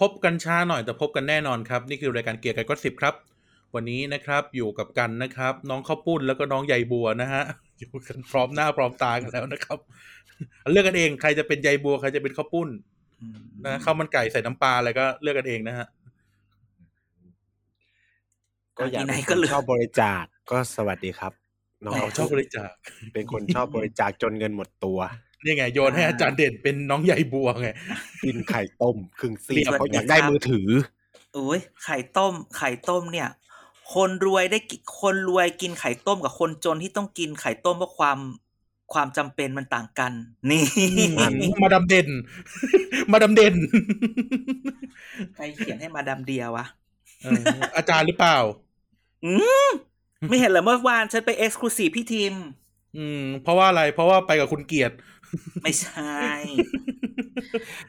พบกันช้าหน่อยแต่พบกันแน่นอนครับ นี่คือรายการเกียร์กายก็สิบครับ วันนี้นะครับอยู่กับกันนะครับ น้องข้าวปุ้นแล้วก็น้องใยบัวนะฮะอยู่กันพร้อมหน้าพร้อมตากันแล้วนะครับเลือกกันเองใครจะเป็นใยบัวใครจะเป็นข้าวปุ้นนะข้าวมันไก่ใส่น้ำปลาอะไรก็เลือกกันเองนะฮะก็อยากไหนเป็นๆก็คนเหลือชอบบริจาคก็สวัสดีครับน้องอ๋อชอบบริจาคเป็นคนชอบบริจาคจนเงินหมดตัว นี่ไง โยนให้อาจารย์เด่นเป็นน้องใยบัวไงกินไข่ต้มครึ่งซีเรียบเพราะอยากได้มือถือโอ้ยไข่ต้ม ไข่ต้มเนี่ย คนรวยได้กิคนรวยกินไข่ต้มกับคนจนที่ต้องกินไข่ต้มเพราะความความจำเป็นมันต่างกัน นี่มาดามเด่น มาดามเด่นใครเขียนให้มาดามเดียวะเอออาจารย์หรือเปล่า อืมไม่เห็นเหรอเมื่อวานฉันไปเอ็กซ์คลูซีฟพี่ทีม อืม เพราะว่าอะไร เพราะว่าไปกับคุณเกียรติ ไม่ใช่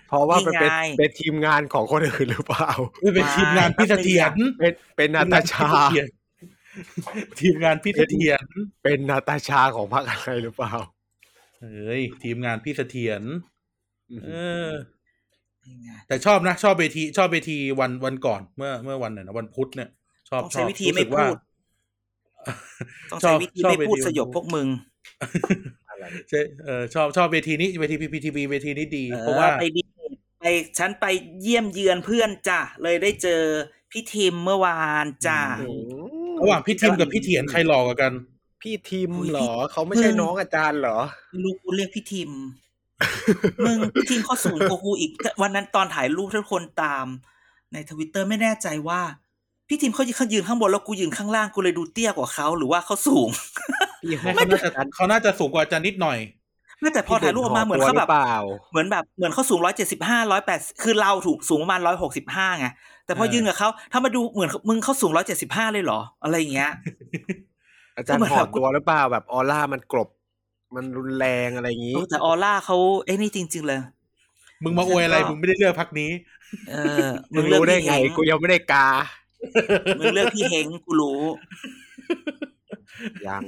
เพราะว่ามันเป็นนี่ไง เป็นทีมงานของคนอื่นหรือเปล่า เป็นทีมงานพี่เสถียรเป็นเป็นนาตาชา ทีมงานพี่เสถียรเป็นนาตาชาของพรรคอะไรหรือเปล่า เฮ้ยทีมงานพี่เสถียรเออ นี่ไงแต่ชอบนะ ชอบเวทีชอบเวทีวันวันก่อนเมื่อเมื่อวันไหนนะวันพุธเนี่ย ชอบต้องชใช้อบวิธีรู้ไม่สึกว่าพูดต้องใช้วิธีไม่พูดสยบพวกมึง อะไรใช่เออชอบชอบเวทีนี้เวทีพีพีทีวีเวทีนี้ดีเอเพราะอว่าไปดีไปฉันไปเยี่ยมเยือนเพื่อนจ้ะเลยได้เจอพี่ทิมเมื่อวานจ้ะอืมระหว่างพี่ทิมกับพี่เถียนใครหลอกกว่ากัน พี่ทีมโอ้ยเหรอพี่เขาไม่ใช่มึงน้องอาจารย์เหรอลูกกูเรียกพี่ทิมมึงพี่ทิมเขาสูงกว่ากูอีก วันนั้นตอนถ่ายรูปทุกคนตาม ในทวิตเตอร์ไม่แน่ใจว่าพี่ทิมเขาเขายืนข้างบนแล้วกูยืนข้างล่างกูเลยดูเตี้ยกว่าเขาหรือว่าเขาสูง พี่หอเขาน่าจะเขาน่าจะสูงกว่าอาจารย์นิดหน่อยไม่แต่พอถ่ายรูปออกมาเหมือนเขาแบบเปล่าเหมือนแบบเหมือนเขาสูงร้อยเจ็ดสิบห้าร้อยแปดคือเราถูกสูงประมาณร้อยหกสิบห้าไงแต่พอเออยืนกับเขาถ้ามาดูเหมือนมึงเขาสูงร้อยเจ็ดสิบห้าเลยเหรอ อะไรอย่างเงี้ย อาจารย์ก็เหมือนถอดแบบตัวหรือเปล่าแบบออร่ามันกลบ มันรุนแรงอะไรอย่างนี้เออแต่ออร่าเขาไอ้นี่จริง ๆ เลย มึงมาอวยอะไรฉันก็มึงไม่ได้เลือกพักนี้ เออ มึงเลือกรู้ได้พี่ไงเฮงกูยังไม่ได้กา มึงเลือกพี่เฮงกูรู้ ยัง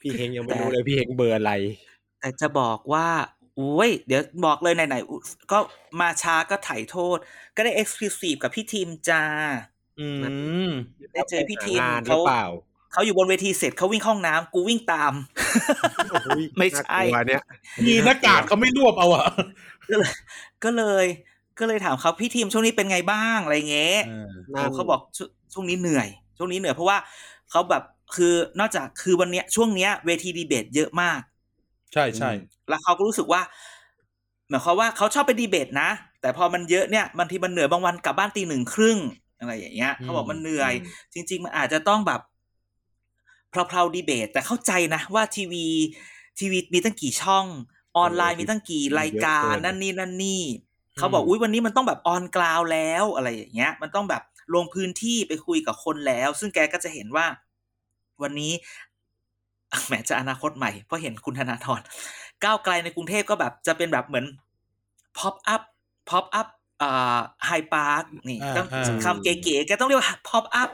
พี่เฮงยังไม่รู้เลยพี่เฮงเบอร์อะไร แต่จะบอกว่าอุ้ยเดี๋ยวบอกเลยไหนๆอุ๊ยก็มาช้าก็ถ่ายโทษ ก็ได้เอ็กซ์คลูซีฟกับพี่ทีมจ้า อืมได้เจอพี่ทีมหางานหรืเขาอเปล่าเขาอยู่บนเวทีเสร็จเขาวิ่งเข้าห้องน้ำกูวิ่งตามอุ๊ยไม่ใช่น่ากลัวเนี่ยมีหน้ากากเขาไม่รวบเอาอะก็เลยก็เลย ก็เลยถามเขาพี่ทีมช่วงนี้เป็นไงบ้างอะไรเงี้ยนั่นเขาบอกชวช่วงนี้เหนื่อย ช่วงนี้เหนื่อยเพราะว่าเขาแบบ คือนอกจากคือวันเนี้ยช่วงเนี้ยเวทีดีเบตเยอะมาก ใช่ใช่แล้วเขาก็รู้สึกว่าหมายความว่าเขาชอบไปดีเบตนะ แต่พอมันเยอะเนี่ยบางทีมันเหนื่อยบางวันกลับบ้านตีหนึ่งครึ่งอะไรอย่างเงี้ยเขาบอกมันเหนื่อย จริง ๆ มันอาจจะต้องแบบเพลาๆดีเบต แต่เข้าใจนะว่าทีวีทีวีมีตั้งกี่ช่อง ออนไลน์มีตั้งกี่รายการนั่นนี่นั่นนี่เขาบอกอุ้ยวันนี้มันต้องแบบออนกราวแล้วอะไรอย่างเงี้ย มันต้องแบบลงพื้นที่ไปคุยกับคนแล้ว ซึ่งแกก็จะเห็นว่า วันนี้แหมจะอนาคตใหม่เพราะเห็นคุณธนาธรก้าวไกลในกรุงเทพก็แบบจะเป็นแบบเหมือน pop up pop up อ่าไฮพาร์คนี่อ่าต้องอ่าคำเก๋ๆแกต้องเรียกว่า pop up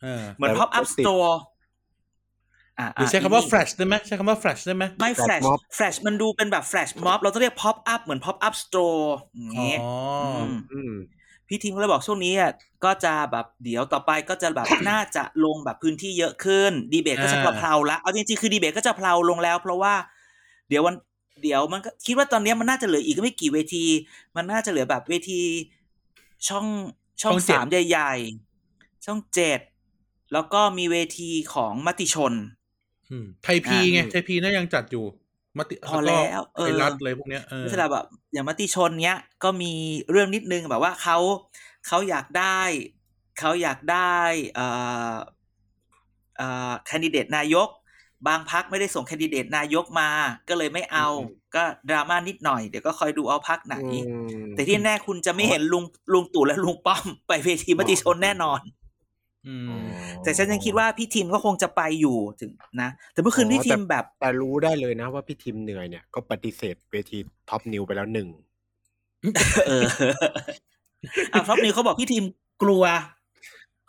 เออเหมือนแต่ pop up ติด store อ่าหรือใช้คำว่า flash ได้ไหมใช้คำว่า flash ได้ไหมไม่ Flash flash mob flash มันดูเป็นแบบ flash mob เราต้องเรียก pop up เหมือน pop up store อย่างอ๋อเงี้ยมอืม พี่ทีมก็เลยบอกช่วงนี้อะก็จะแบบเดี๋ยวต่อไปก็จะแบบน่าจะลงแบบพื้นที่เยอะขึ้น ดีเบตก็จะอ่าเพลาๆแล้วเอาจริงๆคือดีเบตก็จะเพลาลงแล้ว เพราะว่า เดี๋ยววันเดี๋ยวมันก็คิดว่าตอนเนี้ยมันน่าจะเหลืออีกไม่กี่เวที มันน่าจะเหลือแบบเวที ช่องช่องสามใหญ่ๆช่องเจ็ดแล้วก็มีเวทีของมติชนอืมไทยพีอ่าไงไทยพีน่ายังจัดอยู่ มติพอแล้วเออไทยรัฐเลยพวกเนี้ยเออไม่ใช่แบบอย่างมติชนเนี้ย ก็มีเรื่องนิดนึงแบบว่าเขาเขาอยากได้เขาอยากได้เอ่อเอ่อแคนดิเดตนายก บางพรรคไม่ได้ส่งแคนดิเดตนายกมา ก็เลยไม่เอา ก็ดราม่านิดหน่อยเดี๋ยวก็คอยดูเอาพรรคไหนอืมแต่ที่แน่คุณจะไม่เห็นลุงลุงตู่และลุงป้อมไปเวทีมติชนแน่นอนอืม แต่ฉันยังคิดว่าพี่ทิมก็คงจะไปอยู่ดีนะ แต่เมื่อคืนพี่ทิมแบบ แต่รู้ได้เลยนะว่าพี่ทิมเหนื่อยเนี่ยก็ปฏิเสธเวที Top News ไปแล้วหนึ่งเอออะ Top News เขาบอกพี่ทิมกลัว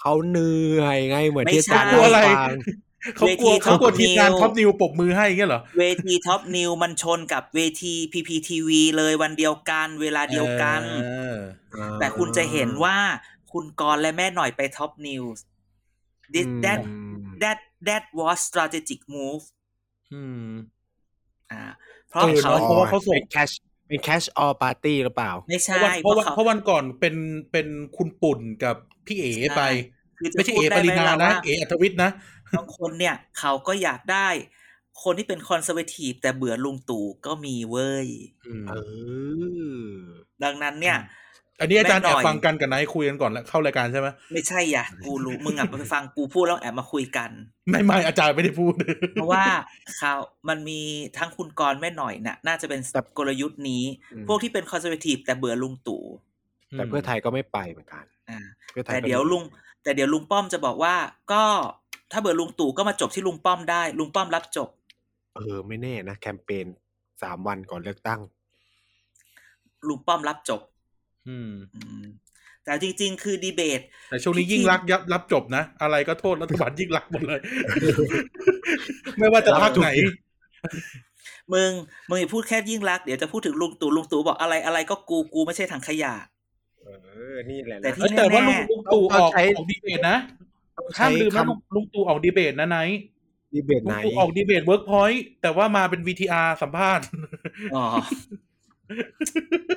เขาเหนื่อยไงเหมือนไม่ที่อาใช่จารย์กลัวอะไรให้ฟังเขากลัวเวทีเขากลัว Top ทีมงาน New ท็อปนิวปรบมือให้เงี้ยเหรอ เวทีท็อปนิวมันชนกับเวที PPTV เลยวันเดียวกัน เวลาเดียวกันเออแต่คุณจะเห็นว่า คุณกรณ์และแม่หน่อยไปท็อปนิวอืม that that that was strategic move อืมอ่า เพราะเออเขาเนอะเพราะว่าเขาส่งเป็นแคชเป็นแคชออลปาร์ตี้หรือเปล่า ไม่เพใช่ราะวันเพเพราะราะวันเขาเพราะวันก่อนเป็นเป็นคุณปุ่นกับพี่เอ๋ไปคือจะไม่ใช่พูดเอ๋ได้ปไหริมนาล่ะนะว่าเอ๋อัธวิทย์นะบางคนเนี่ย เขาก็อยากได้ คนที่เป็นคอนเซอร์เวทีฟแต่เบื่อลุงตู่ก็มีเว้ยอืมเออดังนั้นเนี่ย อันนี้อาจารย์แม่แอหน่บอยฟังกันกับนายคุยกันก่อนแล้วเข้ารายการใช่ไหมไม่ใช่อย่ะกูรู้มึงอะไปฟังกูพูดแล้วแอบมาคุยกัน ไม่ไม่อาจารย์ไม่ได้พูด เพราะว่าเขามันมีทั้งคุณกรณ์แม่หน่อยน่ะ น่าจะเป็นแต่กลยุทธ์นี้อืมพวกที่เป็นคอนเซอร์เวทีฟแต่เบื่อลุงตู่แต่เพื่อไทยก็ไม่ไปเหมือนกันอ่าเพื่อไทยแต่ก็เดี๋ยวลุง แต่เดี๋ยวลุงป้อมจะบอกว่า ก็ถ้าเบื่อลุงตู่ก็มาจบที่ลุงป้อมได้ ลุงป้อมรับจบ เออไม่แน่นะแคมเปญสามวันก่อนเลือกตั้งลุงป้อมรับจบ อืมอืมแต่จริง ๆ คือดีเบต แต่ช่วงนี้พี่ยิ่งรักษณ์ยับรับจบนะ อะไรก็โทษรัฐบาลยิ่งรักษณ์หมดเลย ไม่ว่าจะพักไหน มึง มึงอย่าพูดแค่ยิ่งรักษณ์เดี๋ยวจะพูดถึงลุงตู่ลุงตู่บอกอะไรอะไรก็กูกูไม่ใช่ถังขยะ เออ นี่แหละนะแต่ที่เอ้ยแต่ว่าลุงลุงตู่ออกต้องใช้ออกดีเบตนะต้องห้ามใช้ลืมนะคลุงลุงตู่ออกดีเบตนะไนท์ำดีเบตลุไหนงตู่ออกดีเบตเวิร์กพอยต์แต่ว่ามาเป็น VTR สัมภาษณ์อ๋อโอ้ย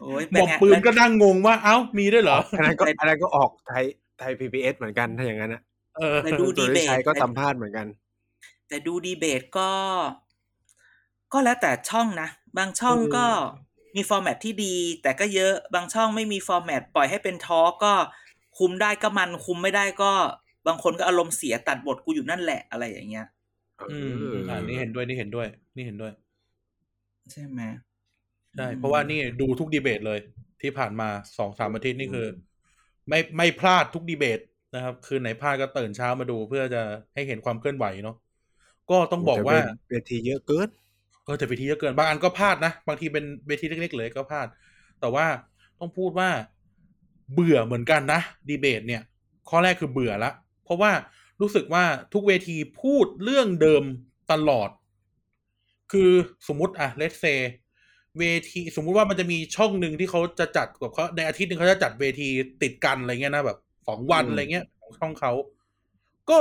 บเป็นอกไงปืนก็นั่งงงว่าเอ้ามีด้วยเหรออันนั้นก็อันนั้นก็ออกไทยไทยพีพีเอสเหมือนกันถ้าอย่างนั้นอะเออแต่ดูสุดีริเบตชัยก็สัมภาษณ์เหมือนกัน แต่ดูดีเบตก็ ก็แล้วแต่ช่องนะ บางช่องเออก็มีฟอร์แมตที่ดี แต่ก็เยอะบางช่องไม่มีฟอร์แมตปล่อยให้เป็นทอล์กก็คุมได้ก็มันคุมไม่ได้ก็ บางคนก็อารมณ์เสียตัดบทกูอยู่นั่นแหละอะไรอย่างเงี้ย อืมอ่านี่เห็นด้วยนี่เห็นด้วย นี่เห็นด้วย ใช่ไหม ใช่ เพราะว่านี่ดูทุกดีเบตเลย ที่ผ่านมาสองสามอาทิตย์นี่คือ ไม่ไม่พลาดทุกดีเบตนะครับ คืนไหนพลาดก็ตื่นเช้ามาดูเพื่อจะให้เห็นความเคลื่อนไหวเนาะก็ต้องบอกว่าแต่เวทีเยอะเกินเออแต่เวทีเยอะเกิน บางอันก็พลาดนะบางทีเป็นเวทีเล็กๆเลยก็พลาด แต่ว่าต้องพูดว่าเบื่อเหมือนกันนะดีเบตเนี่ย ข้อแรกคือเบื่อละเพราะว่ารู้สึกว่าทุกเวทีพูดเรื่องเดิมตลอด คือสมมติอะเลสเซ เวทีสมมุติว่ามันจะมีช่องหนึ่งที่เขาจะจัดแบบเขาในอาทิตย์หนึ่งเขาจะจัดเวทีติดกันอะไรเงี้ยนะแบบสองวันอืมอะไรเงี้ยของช่องเขา ก็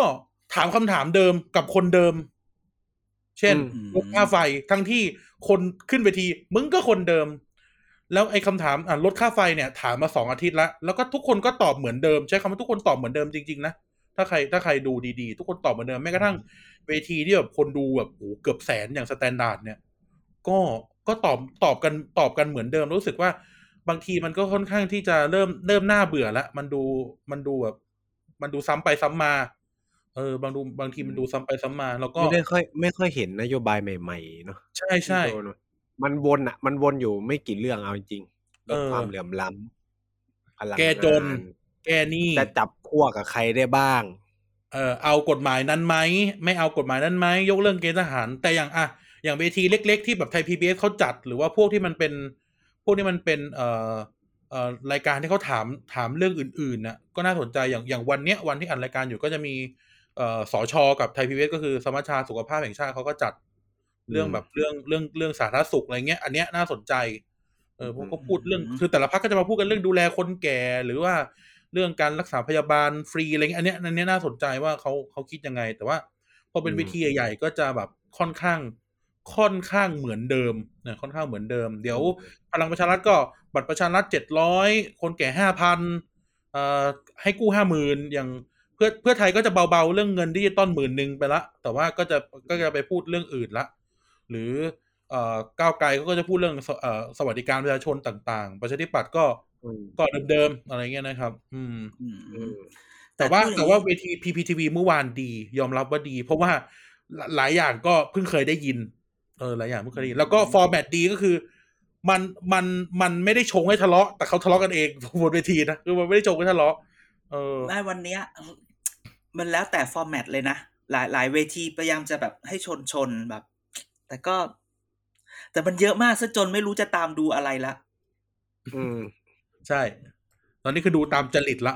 ถามคำถามเดิมกับคนเดิม เช่นอืมลดค่าไฟทั้งที่คนขึ้นเวที มึงก็คนเดิม แล้วไอ้คำถามอะลดค่าไฟเนี่ย ถามมาสองอาทิตย์แล้วแล้วก็ทุกคนก็ตอบเหมือนเดิม ใช้คำว่าทุกคนตอบเหมือนเดิมจริงๆนะถ้าใครถ้าใครดูดีๆ ทุกคนตอบเหมือนเดิมแม้กระทั่งเวทีที่แบบคนดูแบบโอ้โหเกือบแสนอย่างสแตนดาร์ดเนี่ย ก็ ก็ตอบตอบกันตอบกันเหมือนเดิมรู้สึกว่าบางทีมันก็ค่อนข้างที่จะเริ่มเริ่มน่าเบื่อแล้วมันดูมันดูแบบมันดูซ้ำไปซ้ำมา เออบางดูบางทีมันดูซ้ำไปซ้ำมา แล้วก็ไม่ได้ค่อย ไม่ค่อยเห็นนโยบายใหม่ๆเนาะใช่ใช่ที่โดนมามันวนอะ มันวนอยู่ไม่กี่เรื่องเอาจริงๆเออความเหลื่อมล้ำพลังแก้จนงานแก้หนี้จะจับขั้วกับใครได้บ้าง เออเอากฎหมายนั้นไหมไม่เอากฎหมายนั้นไหมยกเลิกเกณฑ์ทหารแต่อย่างอะ อย่างเวทีเล็ก ๆ ที่แบบไทยพีบีเอสเขาจัด หรือว่าพวกที่มันเป็นพวกที่มันเป็นเอ่อเอ่อรายการที่เขาถามถามเรื่องอื่นๆน่ะก็น่าสนใจอย่างอย่างวันเนี้ยวันที่อัดรายการอยู่ก็จะมีเอ่อสอชอกับไทยพีบีเอสก็คือสมัชชาสุขภาพแห่งชาติเขาก็จัดเรื่องอืมแบบเรื่องเรื่องเรื่องสาธารณสุขอะไรเงี้ย อันเนี้ยน่าสนใจเออพวกก็พูดเรื่องอืมคือแต่ละพักก็จะมาพูดกันเรื่องดูแลคนแก่หรือว่าเรื่องการรักษาพยาบาลฟรีอะไรเงี้ยอันเนี้ยอันเนี้ยน่าสนใจว่าเขาเขาคิดยังไง แต่ว่าพอเป็นอืมเวทีใหญ่ๆก็จะแบบค่อนข้าง ค่อนข้างเหมือนเดิมเนี่ยค่อนข้างเหมือนเดิม เดี๋ยวพลังประชารัฐก็บัตรประชารัฐเจ็ดร้อยคนแก่ห้าพันเอ่อให้กู้ห้าหมื่นอย่างเพื่อเพื่อไทยก็จะเบาๆเรื่องเงินดิจิตอลหมื่นหนึ่งไปละ แต่ว่าก็จะก็จะไปพูดเรื่องอื่นละ หรือเอ่อก้าวไกลก็จะพูดเรื่องสเอ่อสวัสดิการประชาชนต่าง ๆ ประชาธิปัตย์ก็อืมก็เดิมๆอะไรเงี้ยนะครับ อืมอืมอืมแต่ว่าพูดอย่งแต่นี้ว่าเวที PPTV เมื่อวานดี ยอมรับว่าดี เพราะว่าหลหลายอย่างก็เพิ่งเคยได้ยิน เออหลายอย่างเพิ่งเคยได้ยินแล้วก็ฟอร์แมตดีก็คือ มันมันมันไม่ได้ชงให้ทะเลาะ แต่เขาทะเลาะกันเองบนเวทีนะคือมันไม่ได้ชงให้ทะเลาะเออได้วันเนี้ย มันแล้วแต่ format เลยนะหลายหลายเวทีพยายามจะแบบให้ชนชนแบบ แต่ก็ แต่มันเยอะมากซะจนไม่รู้จะตามดูอะไรละ อืม ใช่ ตอนนี้คือดูตามจริตละ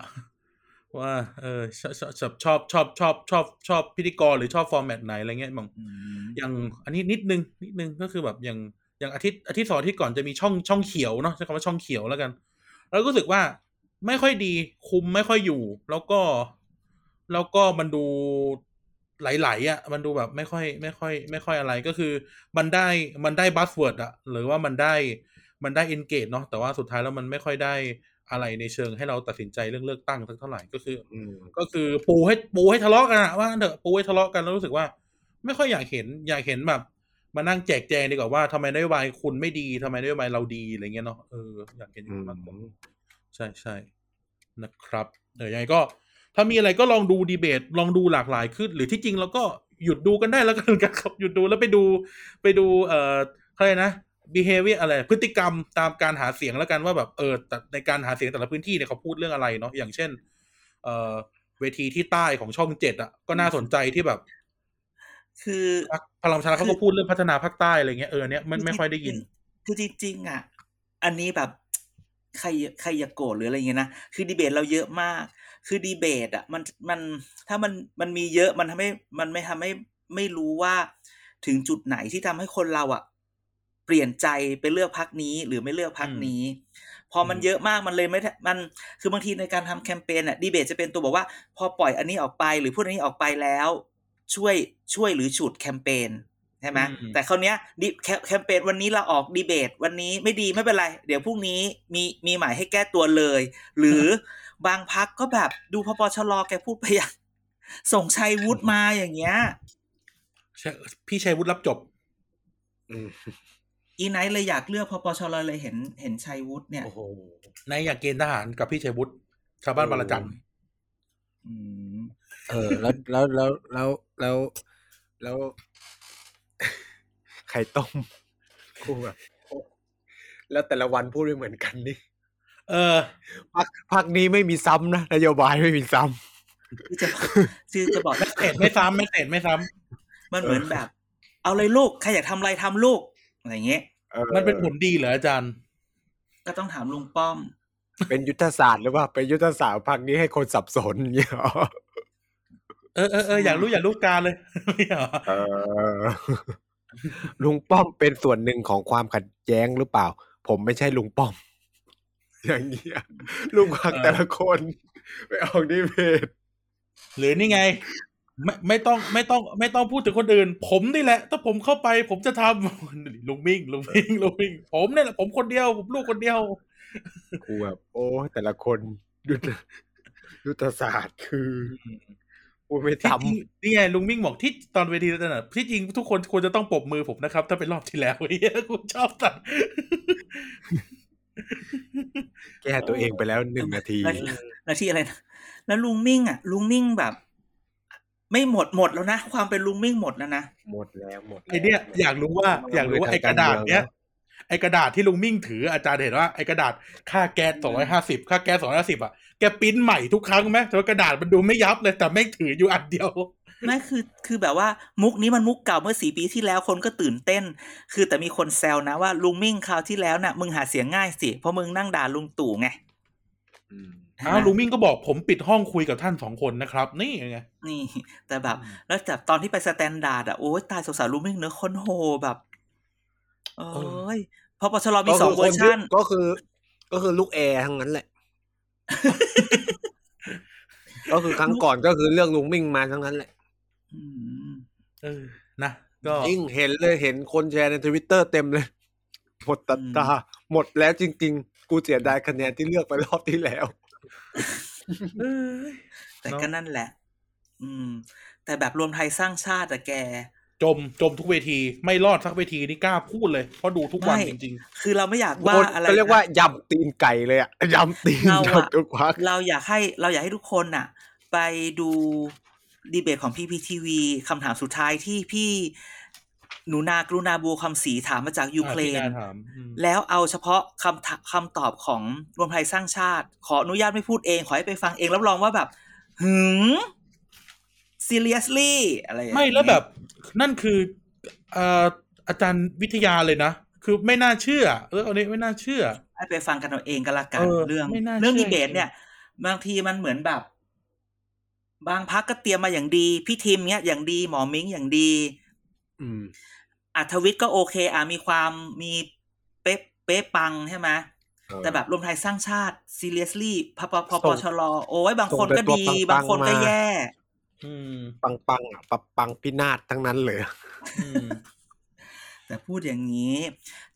ว่าเออชอบชอบชอบชอบชอบชอบชอบพิธีกรหรือชอบ format ไหนอะไรเงี้ยบางอืมอย่างอันนี้นิดนึงนิดนึงก็คือแบบอย่างอย่างอาทิตย์อาทิตย์สองอาทิตย์ก่อนจะมีช่องช่องเขียวเนาะใช้คำว่าช่องเขียวแล้วกัน แล้วก็รู้สึกว่าไม่ค่อยดีคุมไม่ค่อยอยู่ แล้วก็ แล้วก็มันดูไหลๆอะ มันดูแบบไม่ค่อย ไม่ค่อย ไม่ค่อยอะไรก็คือ มันได้มันได้ buzzword อะหรือว่ามันได้มันได้ engage เนาะแต่ว่าสุดท้ายแล้วมันไม่ค่อยได้ อะไรในเชิงให้เราตัดสินใจเรื่องเลือกตั้งสักเท่าไหร่ก็คืออืมก็คือปูให้ปูให้ทะเลาะกันอะว่างั้นเถอะปูให้ทะเลาะกันแล้วรู้สึกว่า ไม่ค่อยอยากเห็น อยากเห็นแบบมานั่งแจกแจงดีกว่าว่าทำไมนโยบายคุณไม่ดีทำไมนโยบายเราดีอะไรเงี้ยเนาะเอออยากเห็นอย่างนั้นมากกว่าใช่ใช่นะครับเออยังไงก็ ถ้ามีอะไรก็ลองดูดีเบต ลองดูหลากหลายขึ้น หรือที่จริงเราก็หยุดดูกันได้แล้วกันครับหยุดดูแล้วไปดูไปดู เอ่ออะไรนะ behavior อะไรพฤติกรรมตามการหาเสียงแล้วกันว่าแบบเออแต่ในการหาเสียงแต่ละพื้นที่เนี่ยเขาพูดเรื่องอะไรเนาะอย่างเช่น เอ่อเวทีที่ใต้ของช่องเจ็ดอะก็น่าสนใจที่แบบ คือพรรคพลังประชารัฐเขาก็พูดเรื่องพัฒนาภาคใต้อะไรเงี้ยเออเนี้ยมันไม่ค่อยได้ยิน คือจริงๆอะ อันนี้แบบใครใครอย่าโกรธหรืออะไรเงี้ยนะคือดีเบตเราเยอะมาก คือดีเบตอะมันมันถ้ามันมันมีเยอะมันทำให้มันไม่ทำให้ไม่รู้ว่าถึงจุดไหนที่ทำให้คนเราอะ เปลี่ยนใจไปเลือกพักนี้หรือไม่เลือกพักนี้ พอมันอืมเยอะมากมันเลยไม่ได้มันคือบางทีในการทำแคมเปญอะดีเบตจะเป็นตัวบอกว่า พอปล่อยอันนี้ออกไปหรือพูดอันนี้ออกไปแล้ว ช่วยช่วยหรือฉุดแคมเปญใช่ไหมอืมแต่คราวเนี้ยดิแคแคมเปญวันนี้เราออกดีเบต วันนี้ไม่ดีไม่เป็นไร เดี๋ยวพรุ่งนี้มีมีหมายให้แก้ตัวเลย หรือบางพักก็แบบดูพปชรแกพูดไปอย่างส่งชัยวุฒิมาอย่างเงี้ยใช่พี่ชัยวุฒิรับจบ อืมอีไนท์เลยอยากเลือกพปชรเลยเห็นเห็นชัยวุฒิเนี่ยโอ้โหในอยากเกณฑ์ทหารกับพี่ชัยวุฒิชาวบ้านบางระจันอืมเออ แล้วแล้วแล้วแล้วแล้วแล้วไข่ต้มกูแบบโอ้แล้วแต่ละวันพูดไม่เหมือนกันนี่เออพักพักนี้ไม่มีซ้ำนะนโยบายไม่มีซ้คือจะคือจะบอกไม่เสร็จไม่ซ้ำไม่เสร็จไม่ซ้มันเหมือนแบบ เอาเลยลูกใครอยากทำอะไรทำลูก อะไรเงี้ยำออำมันเป็นผลดีเหรออาจารย์ ก็ต้องถามลุงป้อม เป็นยุทธศาสตร์หรือว่าเป็นยุทธศาสตร์พักนี้ให้คนสับสนอย่างเงี้ยเหรอเออเออเอออยากรู้อยากรู้การเลยไม่เหรอเออลุงป้อมเป็นส่วนหนึ่งของความขัดแย้งหรือเปล่า ผมไม่ใช่ลุงป้อม อย่างเงี้ยลุงพักแต่ละคน ไปออกดีเบตหรือนี่ไง ไม่ไม่ต้องไม่ต้องไม่ต้องพูดถึงคนอื่น ผมนี่แหละ ถ้าผมเข้าไป ผมจะทำลุงมิ่งลุงมิ่งลุงมิ่งผมเนี่ยแหละผมคนเดียว ผมลูกคนเดียวกูแบบโอ้แต่ละคนยุทธยุทธศาสตร์คือกูไม่ที่ทจริงนี่ไงลุงมิ่งบอกที่ตอนเวทีนั่นน่ะที่จริงทุกคนควรจะต้องปรบมือผมนะครับ ถ้าเป็นรอบที่แล้วเฮียกูชอบสัตว์ำแก้ตัวเองไปแล้วหนึ่งนาทีนาทีนาทีอะไรนะแล้วลุงมิ่งอะ ลุงมิ่งแบบ ไม่หมดหมดแล้วนะ ความเป็นลุงมิ่งหมดแล้วนะหมดแล้วหมดแล้วไอเนี้ยอยากรู้ว่าอยากรู้ว่าไอกระดาษเนี้ยไอกระดาษที่ลุงมิ่งถืออาจารย์เห็นว่าไอกระดาษค่าแก๊สสองร้อยห้าสิบค่าแก๊สสองร้อยห้าสิบอะแกปริ้นใหม่ทุกครั้งไหมแต่ว่ากระดาษมันดูไม่ยับเลยแต่แม่งถืออยู่อันเดียวไม่คือคือแบบว่ามุกนี้มันมุกเก่าเมื่อสี่ปีที่แล้วคนก็ตื่นเต้น คือแต่มีคนแซวนะว่าลุงมิ่งคราวที่แล้วน่ะ มึงหาเสียงง่ายสิเพราะมึงนั่งด่าลุงตู่ไง อืมอ้าวลุงมิ่งก็บอกผมปิดห้องคุยกับท่านสองคนนะครับ นี่ไงนี่ แต่แบบ แล้วแต่ตอนที่ไปสแตนดาร์ดอะโอ้ยตายสงสารลุงมิ่งเนื้อะคนโหแบบโอ้ยเพราะปชรมีสองเวอร์ชันก็คือ ก็คือลูกแอร์ทั้งนั้นแหละ ก็คือครั้งก่อนก็คือเรื่องลุงมิ่งมาทั้งนั้นแหละอืมเออนะก็ยิ่งเห็นเลยเห็นคนแชร์ในทวิตเตอร์เต็มเลยหมดตัดตา หมดแล้วจริง ๆ กูเสียดายคะแนนที่เลือกไปรอบที่แล้วเอ้ย แต่เนอะก็นั่นแหละ อืม แต่แบบรวมไทยสร้างชาติอะแก จมจมทุกเวทีไม่รอดสักเวทีนี่กล้าพูดเลยเพราะดูทุกวันไม่จริงคือเราไม่อยากว่าอะไรก็เรียกว่านะยำตีนไก่เลยอะยำตีนเราอะยำทุกพักเราอยากให้เราอยากให้ทุกคนน่ะไปดูดีเบตของพี่พีทีวีคำถามสุดท้ายที่พี่ หนูนากรุณาบัวคำศรีถามมาจากยูเครนอะพี่าถามอืมแล้วเอาเฉพาะคำถคำตอบของรวมไทยสร้างชาติ ขออนุญาตไม่พูดเอง ขอให้ไปฟังเองรับรองว่าแบบหึง seriously อะไรอย่างไม่เงี้ยแล้วแบบ นั่นคือเอ่ออาจารย์วิทยาเลยนะ คือไม่น่าเชื่อเอออันนี้ไม่น่าเชื่อ ให้ไปฟังกันเอาเองก็แล้วกันเออเรื่องไม่น่าเรื่องเชื่ดีอเบตจริงเนี่ย บางทีมันเหมือนแบบบางพักก็เตรียมมาอย่างดี พี่ทีมเนี้ยอย่างดีหมอมิงอย่างดี อืม อัธวิทย์ก็โอเค อะมีความมีเป๊ะเป๊ะปังใช่ไหมเออแต่แบบรวมไทยสร้างชาติ seriously พปพส่ปงชรโอ้ยบางคนส่งแต่ก็ตัวดีปังๆบางคนก็มาแย่อืมปังปังๆอะปังปังพินาศทั้งนั้นเลยอืมแต่พูดอย่างนี้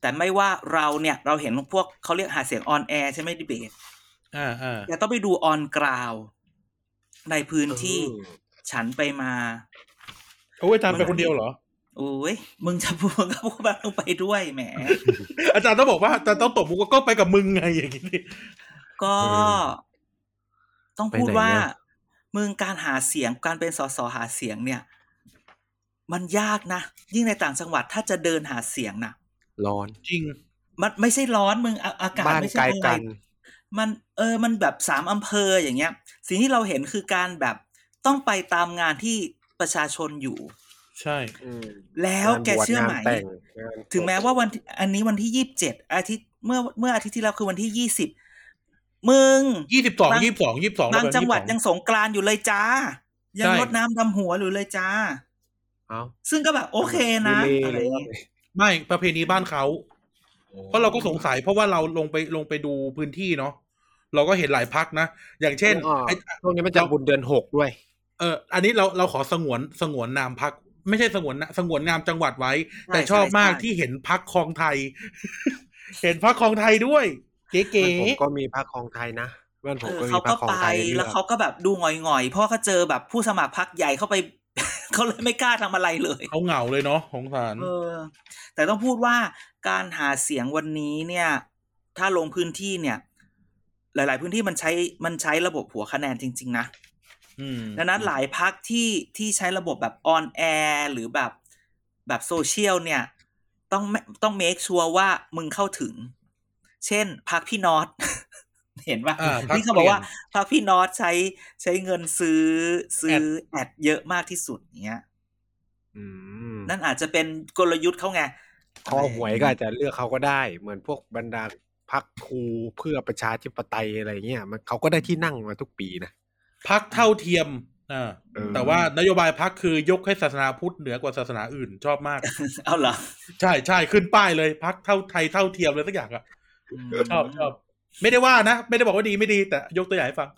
แต่ไม่ว่าเราเนี่ย เราเห็นพวกเขาเรียกหาเสียงออนแอร์ใช่ไหมดีเบตอ่าอ่าแต่ต้องไปดูออนกราวในพื้นที่เออฉันไปมา โอ้ยอาจารย์ไปคนเดียวเหรอ โอ้ยมึงจะพูดก็พูดมาต้องไปด้วยแหม อาจารย์ต้องบอกว่าอาจารย์ต้องตบมุกว่าก็ไปกับมึงไงอย่างนี้ก็เออต้องพูดไปไหนว่าเนี่ยมึงการหาเสียงการเป็นสสหาเสียงเนี่ย มันยากนะ ยิ่งในต่างจังหวัดถ้าจะเดินหาเสียงนะร้อนจริง มันไม่ใช่ร้อนมึงอาอากาศบ้านไม่ไกลใช่อะไรกันมันเออมันแบบสามอำเภออย่างเงี้ย สิ่งที่เราเห็นคือการแบบต้องไปตามงานที่ประชาชนอยู่ ใช่อืมแล้วงานแกบวชเชื่อไหมงานแต่งงานถึงแม้ว่าวันอันนี้วันที่ยี่สิบเจ็ดอาทิตย์เมื่อเมื่ออาทิตย์ที่แล้วคือวันที่ยี่สิบมึงยี่สิบสองบางยี่สิบสองยี่สิบสองบางจังหวัดยังสงกรานต์อยู่เลยจ้า ยังรดน้ำดำหัวอยู่เลยจ้าเอ้าซึ่งก็แบบโอเคนะดีอะไรเลยอย่างว่าเงี้ยไม่ประเพณีบ้านเขาเพราะเราก็สงสัยเพราะว่าเราลงไปลงไปดูพื้นที่เนาะเราก็เห็นหลายพักนะ อย่างเช่นอ๋อไอ้ช่วงนี้มันจะบุญเดือนหกด้วย เออ อันนี้เราเราขอสงวนสงวนนามพัก ไม่ใช่สงวนนะสงวนนามจังหวัดไว้ แต่ชอบมากที่เห็นพักคลองไทย เห็นพักคลองไทยด้วย เก๋ผมก็มีพระคลองไทยนะเพื่อนผเอมอก็มีเขาพระก็คลองไปไทยเลืแล้อวกเขาก็แบบดูหงอยๆเพราะว่าเขาเจอแบบผู้สมัครพักใหญ่เข้าไปเขาเลยไม่กล้าทำอะไรเลยๆเขาเหงาเลยเนาะของสารเออ แต่ต้องพูดว่าการหาเสียงวันนี้เนี่ย ถ้าลงพื้นที่เนี่ย หลาย ๆ พื้นที่มันใช้มันใช้ระบบหัวคะแนนจริง ๆ นะอืม ดังนั้นหลายพรรคที่ที่ใช้ระบบแบบ on air หรือแบบแบบโซเชียลเนี่ย ต้องต้อง make sure ว่ามึงเข้าถึง เช่นพรรคพี่นอตเห็นปะอ่าพรรคที่เขาบอกว่าเปลี่ยนพรรคพี่นอตใช้ใช้เงินซื้อซื้อ ad เยอะมากที่สุดเนี้ยอืมนั่นอาจจะเป็นกลยุทธ์เขาไงคอหวยก็อาจจะเลือกเขาก็ได้ เหมือนพวกบรรดาพักครูเพื่อประชาธิปไตยอะไรเงี้ยมันเขาก็ได้ที่นั่งมาทุกปีนะ พักเท่าเทียมอ่าเออแต่ว่านโยบายพักคือยกให้ศาสนาพุทธเหนือกว่าศาสนาอื่นชอบมากเอาเหรอใช่ใช่ขึ้นป้ายเลยพักเท่าไทยเท่าเทียมเลยสักอย่างอะชอบชอบไม่ได้ว่านะ ไม่ได้บอกว่าดีไม่ดี แต่ยกตัวอย่างให้ฟัง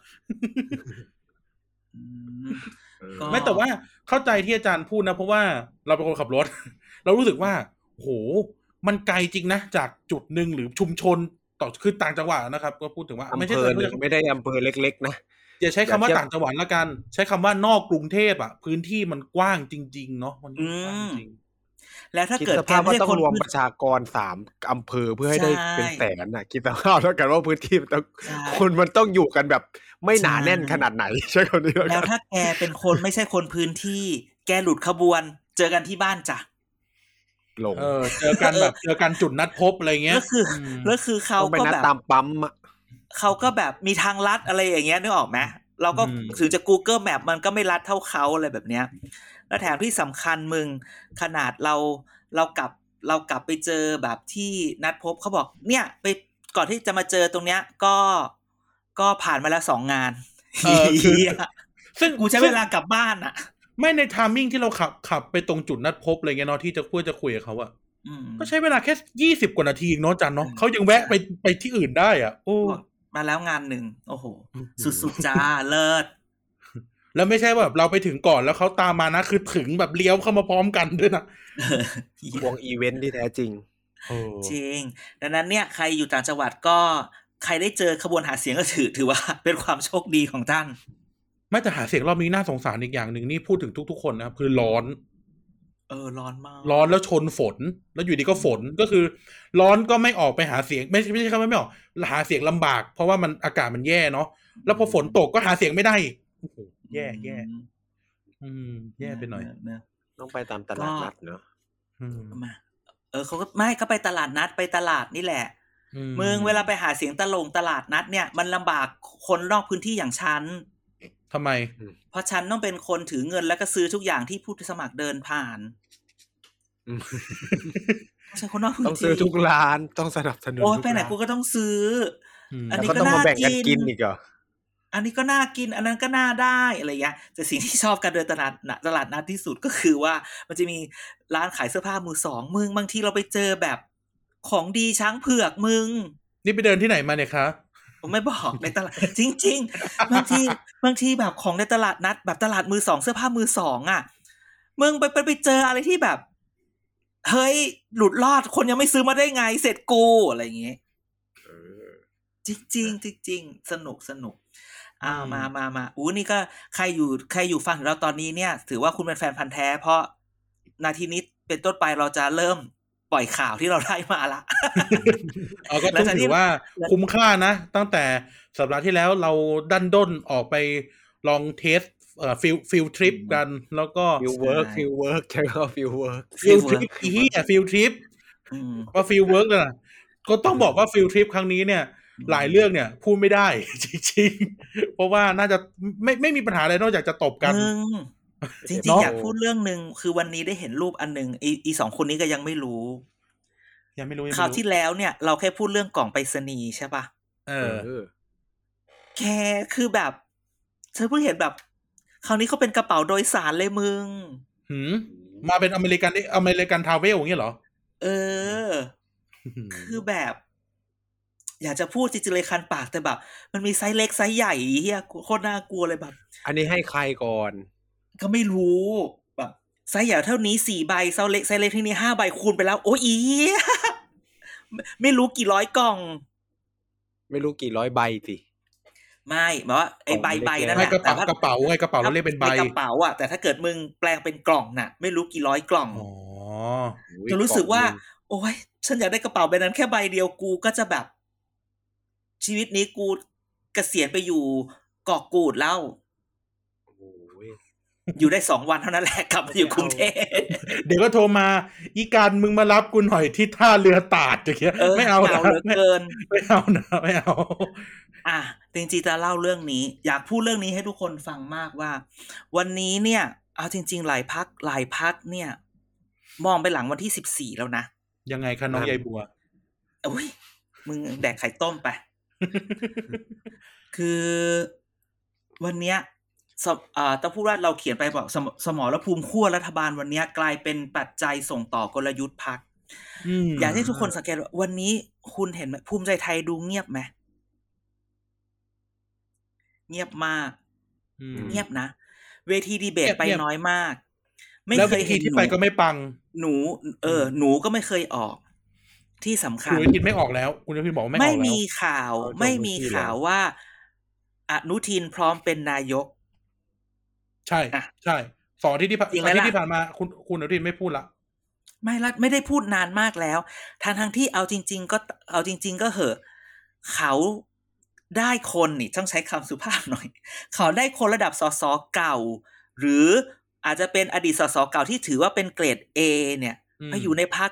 อืมเออก็ไม่แต่ว่าเข้าใจที่อาจารย์พูดนะ เพราะว่าเราเป็นคนขับรถ เรารู้สึกว่าโหมันไกลจริงนะจากจุดหนึ่งหรือชุมชนต่อคือต่างจังหวัดนะครับ ก็พูดถึงว่าอำไม่เภใช่อแต่หนึ่งไม่ได้อำเภอเล็ก ๆ นะ อย่าใช้คำว่าอย่าเทียบต่างจังหวัดละกัน ใช้คำว่านอกกรุงเทพอะ พื้นที่มันกว้างจริง ๆ เนาะมันกว้างจริงแล้วถ้าคิดเกิดสแกภาพไม่ว่าใช่ต้องคนรวมพื้นประชากรสามอำเภอเพื่อให้ได้ใช่เป็นแสนน่ะคิดสภาพแล้วกันว่าพื้นที่มันต้องใช่คนมันต้องอยู่กันแบบไม่หนาใช่แน่นขนาดไหนใช่คำนี้แล้วแล้กัวนถ้าแกเป็นคนไม่ใช่คนพื้นที่ แกหลุดขบวน เจอกันที่บ้านจ้ะหลงเออเจอกันแบบเจอกันจุดนัดพบอะไรเงี้ยแล้วคืออมแล้วคือเขาต้องไปก็นัดแบบตามปั๊มอะ เขาก็แบบมีทางลัดอะไรอย่างเงี้ยนึกออกไหมเราก็อืมถึงจะ Google Map มันก็ไม่ลัดเท่าเขาอะไรแบบเนี้ย แล้วแถมที่สำคัญมึงขนาดเราเรากลับเรากลับไปเจอแบบที่นัดพบเขาบอก เนี่ย ไปก่อนที่จะมาเจอตรงเนี้ย ก็ก็ผ่านมาแล้วสองงานเออคือเหี้ยซึ่งกูใช้เวลากลับบ้านอะไม่ในทามมิ่งที่เราขับขับไปตรงจุดนัดพบอะไรเงี้ยเนาะที่จะพูดจะคุยกับเขาอะอืมก็ใช้เวลาแค่ยี่สิบกว่านาทีเองเนาะอาจันเนาะอืมเขายังแวะไปไปที่อื่นได้อะโอ้บอก มาแล้วงานหนึ่งโอ้โหอืมสุดๆจ้าเลิศแล้วไม่ใช่แบบเราไปถึงก่อนแล้วเขาตามมานะคือถึงแบบเลี้ยวเข้ามาพร้อมกันด้วยนะวงอีเวนต์ที่แท้จริงจริง ดังนั้นเนี่ยใครอยู่ต่างจังหวัดก็ใครได้เจอขบวนหาเสียงก็ถือถือว่าเป็นความโชคดีของท่าน ไม่แต่หาเสียงรอบนี้น่าสงสารอีกอย่างหนึ่งนี่พูดถึงทุก ๆ คนนะครับคือร้อน เออร้อนมาก ร้อนแล้วชนฝน แล้วอยู่ดีก็ฝนก็คือ ร้อนก็ไม่ออกไปหาเสียง ไม่ใช่ไม่ใช่คำว่าไม่ออกหาเสียงลำบาก เพราะว่ามันอากาศมันแย่เนาะแล้วพอฝนตกก็หาเสียงไม่ได้อีกโอ้โหแย่แย่อืมอืมแย่ไปหน่อยเนอะต้องไปตามตลาดนัดเนอะอืมมาเออเขาก็ไม่ก็ไปตลาดนัดไปตลาดนี่แหละอืมึงเวลาไปหาเสียงตลงตลาดนัดเนี่ย มันลำบากคนนอกพื้นที่อย่างฉัน ทำไม เพราะฉันต้องเป็นคนถือเงินแล้วก็ซื้อทุกอย่างที่ผู้สมัครเดินผ่านอืมไม่ใช่คนนอกพื้นต้องที่ซื้อทุกร้านต้องสนับสนุนโอ้ยทุกไปไหนร้านกูก็ต้องซื้ออืมอันนี้แล้วก็ต้องมาแบ่งกันกินอีกเหรออันนี้ก็น่ากิน อันนั้นก็น่าได้อะไรเงี้ยแต่สิ่งที่ชอบการเดินตลาดนัดตลาดนัดที่สุดก็คือว่า มันจะมีร้านขายเสื้อผ้ามือสองมึงบางทีเราไปเจอแบบของดีช้างเผือกมึง นี่ไปเดินที่ไหนมาเนี่ยคะ ผมไม่บอกในตลาดจริง ๆ บางทีบางทีแบบของในตลาดนัด แบบตลาดมือสองเสื้อผ้ามือสองอะมึงไปไปไปเจออะไรที่แบบ เฮ้ย หลุดรอดคนยังไม่ซื้อมาได้ไง เสร็จกูอะไรอย่างเงี้ยเออจริงจริงๆจริงๆสนุกสนุกอ้าวมามามาอู้นี่ก็ใครอยู่ใครอยู่ฟังถึงเราตอนนี้เนี่ย ถือว่าคุณเป็นแฟนพันธุ์แท้เพราะนาทีนี้เป็นต้นไปเราจะเริ่ม ปล่อยข่าวที่เราได้มาละเอาก็หลัต้องงจากที่ถือว่าคุ้มค่านะ ตั้งแต่สัปดาห์ที่แล้วเราดั้นด้นออกไปลอง test เอ่อ field field trip กัน แล้วก็ fieldwork ใช่ฟิลเวิร์กใช้คำว่า fieldwork field trip อีเหี้ย field tripอืมว่า fieldwork น่ะก็ต้องบอกว่า field trip ครั้งนี้เนี่ย หลายเรื่องเนี่ย พูดไม่ได้จริงๆ เพราะว่าน่าจะไม่ไม่มีปัญหาอะไรนอกจากจะตบกันมึง จริงเนาะๆอยากพูดเรื่องหนึ่งคือวันนี้ได้เห็นรูปอันหนึ่งอีอีสองคนนี้ก็ยังไม่รู้ ยังไม่รู้ยังคราวไม่ที่รู้แล้วเนี่ย เราแค่พูดเรื่องกล่องไปรษณีย์ใช่ปะเอเอออแค่คือแบบเธอเพิ่งเห็นแบบ คราวนี้เขาเป็นกระเป๋าโดยสารเลยมึงหืมมาเป็น American American Travel อย่างเงี้ยเหรอ เออ คือแบบ อยากจะพูดจริงๆเลยคันปากแต่แบบ มันมีไซส์เล็กไซส์ใหญ่เฮียโคตรน่ากลัวเลยแบบ อันนี้ให้ใครก่อน ก็ไม่รู้แบบไซส์ใหญ่เท่านี้สี่ใบไซส์เล็กไซส์เล็กที่นี่ห้าใบคูณไปแล้ว โอ้ยอีเหี้ยไม่ไม่รู้กี่ร้อยกล่อง ไม่รู้กี่ร้อยใบสิไม่หมายว่าไอ้ใบใบนั่นไม่แหละกระแต่เป๋าว่ากระเป๋าไงกระเป๋าเราเรียกเป็นใบกระเป๋าอะแต่ถ้าเกิดมึงแปลงเป็นกล่องน่ะ ไม่รู้กี่ร้อยกล่องอ๋อจะรู้สึกว่า โอ้ยฉันอยากได้กระเป๋าใบนั้นแค่ใบเดียวกูก็จะแบบ ชีวิตนี้กูเกษียณไปอยู่เกาะกูดแล้วโอ้โห อยู่ได้สองวันเท่านั้นแหละกลับมาอยู่กรุงเทพเดี๋ยวก็โทรมา อีการมึงมารับกูหน่อยที่ท่าเรือตาดอย่างเงี้ยเออไม่เอาหนะนาวเหลือไม่เกินไม่เอานะไม่เอา อะจริงๆจะเล่าเรื่องนี้ อยากพูดเรื่องนี้ให้ทุกคนฟังมากว่า วันนี้เนี่ยเอาจริง ๆ หลายพักหลายพักเนี่ย มองไปหลังวันที่สิบสี่แล้วนะ ยังไงคะน้องใยบัวอุ้ยมึงแดกไข่ต้มไป คือวันเนี้ยสมอ่า ต้องพูดว่าเราเขียนไปบอกสมสมรภูมิขั้วรัฐบาลวันเนี้ยกลายเป็นปัจจัยส่งต่อกลยุทธ์พักอืมอยากให้ทุกคนสังเกตว่าวันนี้คุณเห็นไหมภูมิใจไทยดูเงียบไหมเงียบมากอืมเงียบนะ เวทีดีเบตเงียบไปเงียบน้อยมาก ไม่แล้วเคยทีเห็นที่หนูไปก็ไม่ปัง หนู เออ หนูก็ไม่เคยออก ที่สำคัคุญณอนุทินไม่ออกแล้ว คุณอนุทินบอกว่าไม่ออกไม่แล้วมีข่าวเอาจบไม่มีที่แล้วข่าวว่าอนุทินพร้อมเป็นนายก ใช่อะใช่สองอาที่ที่ผ่านจริงไหมอาที่ล่ะที่ผ่านมาคุณคุณอนุทินไม่พูดละไม่ละไม่ได้พูดนานมากแล้วทางทางๆที่เอาจริง ๆ ก็เอาจริง ๆ ก็เหอะเขาได้คนนี่ต้องใช้คำสุภาพหน่อย เขาได้คนระดับสสเก่า หรืออาจจะเป็นอดีตสสเก่าที่ถือว่าเป็นเกรด A เนี่ยอืมมาอยู่ในพัก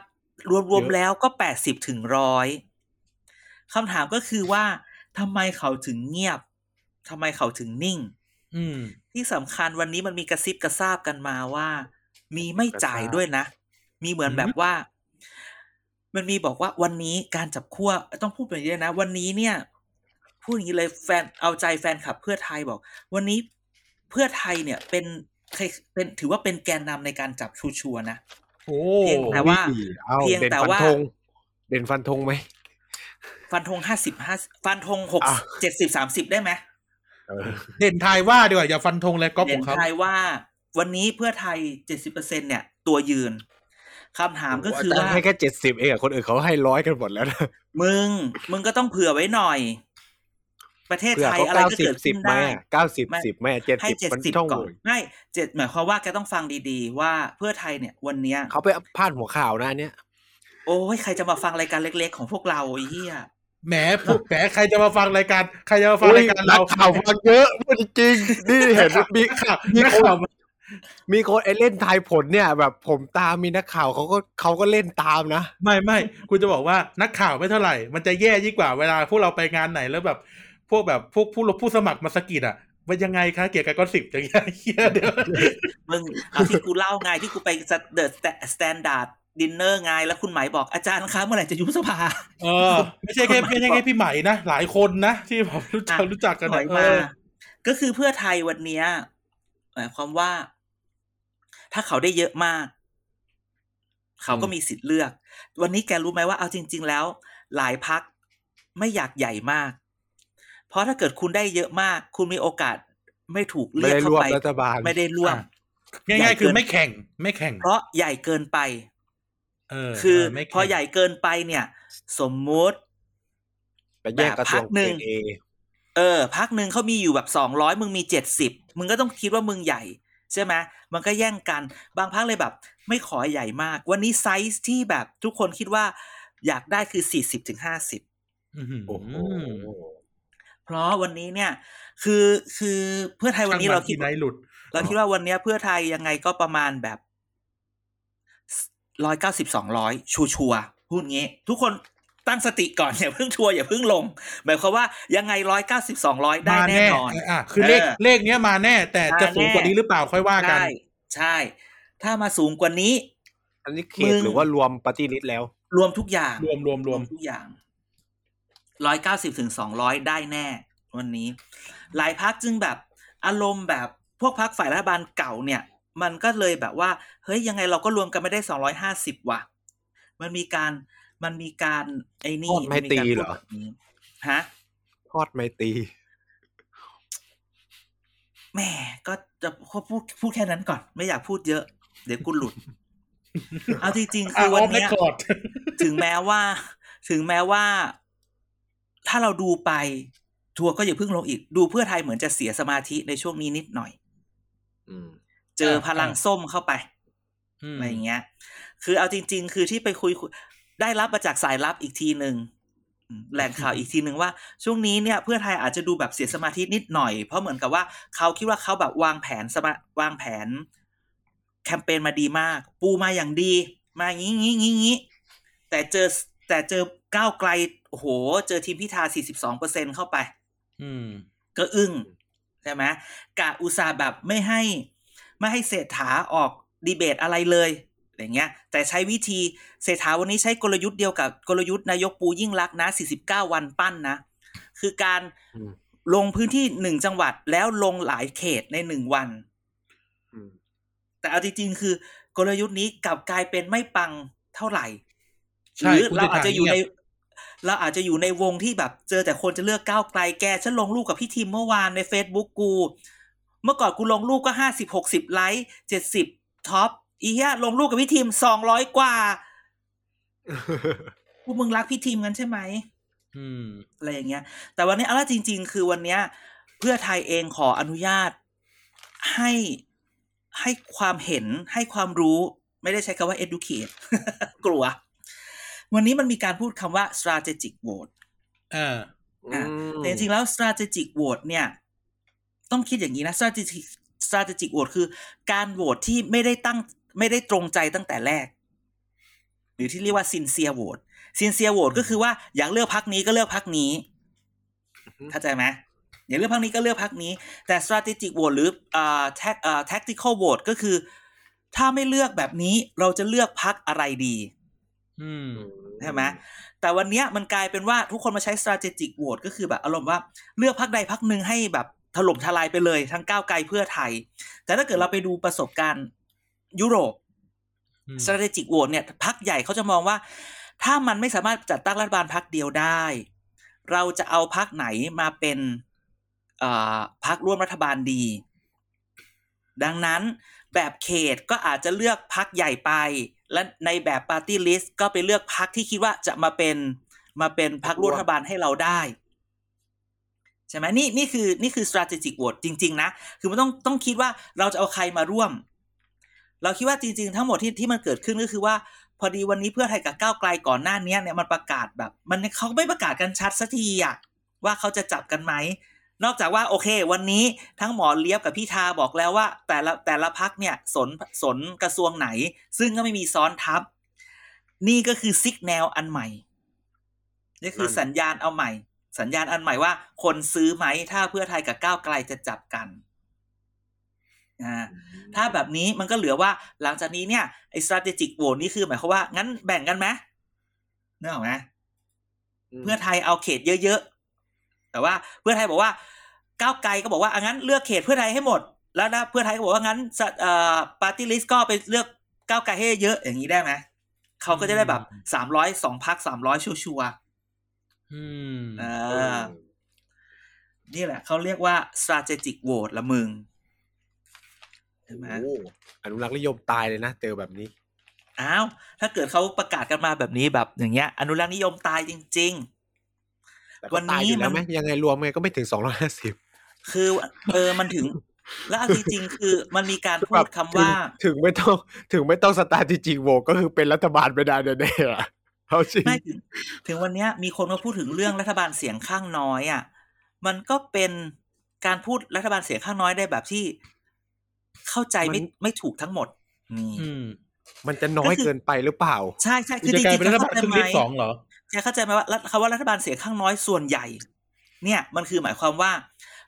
รวมเยอะๆแล้วก็แปดสิบถึงร้อยคำถามก็คือว่าทำไมเขาถึงเงียบทำไมเขาถึงนิ่งอืม ที่สำคัญวันนี้มันมีกระซิบกระซาบกันมาว่า มีไม่จ่ายด้วยนะ มีเหมือนอืมแบบว่า มันมีบอกว่าวันนี้การจับขั้วต้องพูดแบบนี้เลยนะ วันนี้เนี่ยพูดอย่างนี้เลยแฟนเอาใจแฟนคลับเพื่อไทยบอก วันนี้เพื่อไทยเนี่ยเป็นใครเป็นถือว่าเป็นแกนนำในการจับชูชัวร์นะโอ้เพียงแต่ว่าเอาเพียงเด่นแต่ฟันว่าธงเด่นฟันธงไหมฟันธงห้าสิบห้าฟันธงหกอ้าวเจ็ดสิบสามสิบได้ไหม เออเด่นทายว่าดีกว่าอย่าฟันธงเลยก๊อปเด่ขนองเขาทายว่า วันนี้เพื่อไทยเจ็ดสิบเปอร์เซ็นเนี่ย ตัวยืนคำถามก็คือแต่ว่าให้แค่เจ็ดสิบเองอะคนอื่นเขาให้ร้อยกันหมดแล้วนะมึง มึงก็ต้องเผื่อไว้หน่อย ประเทศเผื่อไทยเขาอะไรเก้าก็สิบเกิดสิขึ้บนไหมได้เก้าสิบไม่สิบไหมเจ็ดให้สิบเจ็ดมันสิบช่องก่อนไม่เจ็ดหมายความว่าแกต้องฟังดีๆ ว่าเพื่อไทยเนี่ย วันเนี้ยเขาไปพาดหัวข่าวนะอันเนี้ยโอ้ยใครจะมาฟังรายการเล็ก ๆ ของพวกเราไอ้เหี้ย แหมพูดแหมใครจะมาฟังรายการ ใครจะมาฟังรายการนัเรากข่าวฟังเยอะพูดจริงๆนี่เห็นมีข่าวมีนักคนข่าวมีคนไอเล่นทายผลเนี่ย แบบผมตามมีนักข่าวเขาก็เขาก็เล่นตามนะ ไม่ไม่คุณจะบอกว่านักข่าวไม่เท่าไหร่ มันจะแย่ยิ่งกว่าเวลาพวกเราไปงานไหนแล้วแบบ พวกแบบพวกผู้ผู้สมัครมาสะกิดอะมันยังไงคะเกียกกาย Gossip อย่างเงี้ยเหี้ยเดี๋ยวมึงเอาที่กูเล่าไงที่กูไป The Standard Dinner ไงแล้วคุณหมายบอกอาจารย์คะเมื่อไหร่จะยุบสภาเออไม่ใช่แค่ไม่ใช่แค่พี่ใหม่นะ หลายคนนะ ที่ผมรู้จักอะรู้จักกันถนะอยเอมาอก็คือเพื่อไทยวันเนี้ยหมายความว่า ถ้าเขาได้เยอะมาก เขาก็มีสิทธิ์เลือก วันนี้แกรู้ไหมว่าเอาจริง ๆ แล้ว หลายพักไม่อยากใหญ่มาก เพราะถ้าเกิดคุณได้เยอะมาก คุณมีโอกาสไม่ถูกไม่เรียกได้เข้าร่วมไปรัฐบาลไม่ได้ร่วมง่ายๆคือไม่แข่งไม่แข่ง เพราะใหญ่เกินไปเออ คือเไม่แข่งพอใหญ่เกินไปเนี่ย สมมุติไปแย่งกระทรวงแบบพรรคหนึ่งเอเออพักหนึ่งเขามีอยู่แบบสองร้อยมึงมีเจ็ดสิบมึงก็ต้องคิดว่ามึงใหญ่ ใช่ไหมมันก็แย่งกัน บางพักเลยแบบ ไม่ขอใหญ่มาก วันนี้ไซส์ที่แบบทุกคนคิดว่าอยากได้คือสี่สิบถึงห้าสิบอื้อหือโอ้โหเพราะวันนี้เนี่ย คือคือเพื่อไทยวันนี้เราคิดช่งมันที่ไหนหลุดเราคิดว่าวันเนี้ยเพื่อไทยยังไงก็ประมาณแบบ ร้อยเก้าสิบสองร้อยชัวร์ๆพูดงี้ ทุกคนตั้งสติก่อนอย่าเพิ่งชัวร์อย่าเพิ่งลง หมายความว่ายังไงร้อยเก้าสิบสองร้อยได้มาแน่นอนอะคือเลขเออเลขเนี้ยมาแน่ แต่จะมาแน่สูงกว่านี้หรือเปล่าค่อยว่ากัน ใช่ใช่ ถ้ามาสูงกว่านี้ อันนี้เขมึตงหรือว่ารวมปฏิริษแล้ว รวมทุกอย่าง รวมรวมรวมทุกอย่างร้อยเก้าสิบถึงสองร้อยได้แน่ วันนี้ หลายพักจึงแบบอารมณ์แบบพวกพักฝ่ายรัฐบาลเก่าเนี่ย มันก็เลยแบบว่า เฮ้ยยังไงเราก็รวมกันไม่ได้สองร้อยห้าสิบว่ะ มันมีการมันมีการไอ้นี่ทอดไม้นตีการพูดเหรอแบบนี้ฮะทอดไม่ตีแหม่ก็จะพูดพูดแค่นั้นก่อน ไม่อยากพูดเยอะ เดี๋ยวกูหลุด เอาจริงๆคือวันเนี้ยอะ off record ถึงแม้ว่า ถึงแม้ว่า ถ้าเราดูไป ทัวร์ก็อย่าเพิ่งลงอีก ดูเพื่อไทยเหมือนจะเสียสมาธิในช่วงนี้นิดหน่อยอืม เจอพลังส้มเข้าไปอืมอะไรอย่างเงี้ย คือเอาจริง ๆ คือที่ไปคุยคุยได้รับมาจากสายลับอีกทีหนึ่งอืมแหล่งข่าวอีกทีหนึ่งว่า ช่วงนี้เนี่ยเพื่อไทยอาจจะดูแบบเสียสมาธินิดหน่อย เพราะเหมือนกับว่าเขาคิดว่าเขาแบบวางแผนสมาวางแผน แคมเปญมาดีมาก ปูมาอย่างดี มางี้งี้งี้งี้แต่เจอแต่เจอก้าวไกลโอ้โห เจอทีมพิธา42เปอร์เซ็นเข้าไป อืม ก็อึ้งใช่ไหมกะอุตส่าห์แบบไม่ให้ ไม่ให้เศรษฐาออกดีเบตอะไรเลยอย่างเงี้ยแต่ใช้วิธีเศรษฐาวันนี้ใช้กลยุทธ์เดียวกับกลยุทธ์นายกปูยิ่งรักษณ์นะ 49 วันปั้นนะ คือการอืมลงพื้นที่หนึ่งจังหวัดแล้วลงหลายเขตในหนึ่งวันอืมแต่เอาจริงๆคือกลยุทธ์นี้กลับกลายเป็นไม่ปังเท่าไหร่ใช่หรือคุณเราอาจจะอยู่ในเศรษฐาเงียบเราอาจจะอยู่ในวงที่แบบ เจอแต่คนจะเลือกก้าวไกลแกฉันลงรูปกับพี่ทีมเมื่อวานใน Facebook กูเมื่อก่อนกูลงรูปก็ห้าสิบหกสิบไลค์เจ็ดสิบท็อปอีเหี้ยลงรูปกับพี่ทีมสองร้อยกว่าพวกมึงรักพี่ทีมกันใช่ไหมอืมอะไรอย่างเงี้ย แต่วันนี้เอาละจริง ๆ คือวันเนี้ย เพื่อไทยเองขออนุญาตให้ให้ความเห็นให้ความรู้ ไม่ได้ใช้คำว่า educate กลัว วันนี้มันมีการพูดคำว่า strategic vote อ่าอะแต่จริงๆแล้ว strategic vote เนี่ย ต้องคิดอย่างนี้นะ strategic strategic vote คือ การโหวตที่ไม่ได้ตั้งไม่ได้ตรงใจตั้งแต่แรก หรือที่เรียกว่า sincere vote sincere vote ก็คือว่าอยากเลือกพักนี้ก็เลือกพักนี้เข้าใจไหมอยากเลือกพักนี้ก็เลือกพักนี้ แต่ strategic vote หรืออ่า tac อ่า tactical vote ก็คือ ถ้าไม่เลือกแบบนี้เราจะเลือกพักอะไรดีอืมใช่ไหมแต่วันเนี้ยมันกลายเป็นว่าทุกคนมาใช้ strategic vote ก็คือแบบอารมณ์ว่าเลือกพักใดพักหนึ่งให้แบบ ถล่มทลายไปเลยทั้งก้าวไกลเพื่อไทย แต่ถ้าเกิดเราไปดูประสบการณ์ยุโรปอืม strategic vote เนี่ยพักใหญ่เขาจะมองว่า ถ้ามันไม่สามารถจัดตั้งรัฐบาลพักเดียวได้ เราจะเอาพักไหนมาเป็นเอ่อพักร่วมรัฐบาลดี ดังนั้นแบบเขตก็อาจจะเลือกพักใหญ่ไป และในแบบปาร์ตี้ลิสต์ก็ไปเลือกพักที่คิดว่าจะมาเป็นมาเป็นพักร่วมรัฐบาลให้เราได้ ใช่ไหมนี่นี่คือนี่คือ strategic vote จริง ๆ นะ คือมันต้องต้องคิดว่าเราจะเอาใครมาร่วม เราคิดว่าจริง ๆ ทั้งหมดที่ที่มันเกิดขึ้นก็คือว่า พอดีวันนี้เพื่อไทยกับก้าวไกลก่อนหน้านี้เนี่ยมันประกาศแบบ มันเขาไม่ประกาศกันชัดสักทีอะว่าเขาจะจับกันไหมนอกจากว่าโอเค วันนี้ทั้งหมอเลียบกับพี่ทาบอกแล้วว่า แต่ละแต่ละพักเนี่ยสนสนกระทรวงไหน ซึ่งก็ไม่มีซ้อนทับ นี่ก็คือซิกแนวอันใหม่ นี่คือสัญญาณเอาใหม่ สัญญาณอันใหม่ว่า คนซื้อไหมถ้าเพื่อไทยกับก้าวไกลจะจับกันอ่าถ้าแบบนี้มันก็เหลือว่าหลังจากนี้เนี่ยไอ้ strategic vote นี่คือหมายความว่า งั้นแบ่งกันไหมนึกออกไหมเพื่อไทยเอาเขตเยอะๆ แต่ว่าเพื่อไทยบอกว่าก้าวไกลก็บอกว่าอะงั้นเลือกเขตเพื่อไทยให้หมด แล้วนะเพื่อไทยก็บอกว่างั้นเอ่อปาร์ตี้ลิสต์ก็ไปเลือกก้าวไกลให้เยอะอย่างนี้ได้ไหมเขาก็จะได้แบบสามร้อยสองพักสามร้อยชัวร์ อืมๆอ่า นี่แหละ เขาเรียกว่า strategic vote ละมึงเห็นไหมโอ้อนุรักษ์นิยมตายเลยนะ เจอแบบนี้ อ้าว ถ้าเกิดเขาประกาศกันมาแบบนี้แบบอย่างเงี้ย อนุรักษ์นิยมตายจริงแต่วัก็นนี้ตายอยู่แล้วไหมมันยังไงรวมไงก็ไม่ถึงสองร้อยห้าสิบๆคือเออมันถึงแล้วเอาจริงๆคือมันมีการพูดคำว่า ถึงไม่ต้อง ถึงไม่ต้องสตาร์ทจริงๆโวก็คือเป็นรัฐบาลไม่ได้แน่ๆอะ เอาจริงไม่ถึงถึงวันเนี้ยมีคนมาพูดถึงเรื่องรัฐบาลเสียงข้างน้อยอะ มันก็เป็นการพูดรัฐบาลเสียงข้างน้อยได้แบบที่เข้าใจไม่ไม่ถูกทั้งหมด นี่อืมมันจะน้อยก็คือเกินไปหรือเปล่า ใช่ใช่คืคืออจะจกลายริงเป็นๆรัฐบาลเข้าใจครึ่งไหมที่สองเหรอจะเข้าใจไหมว่ารัฐคำว่ารัฐบาลเสียงข้างน้อยส่วนใหญ่ เนี่ย มันคือหมายความว่า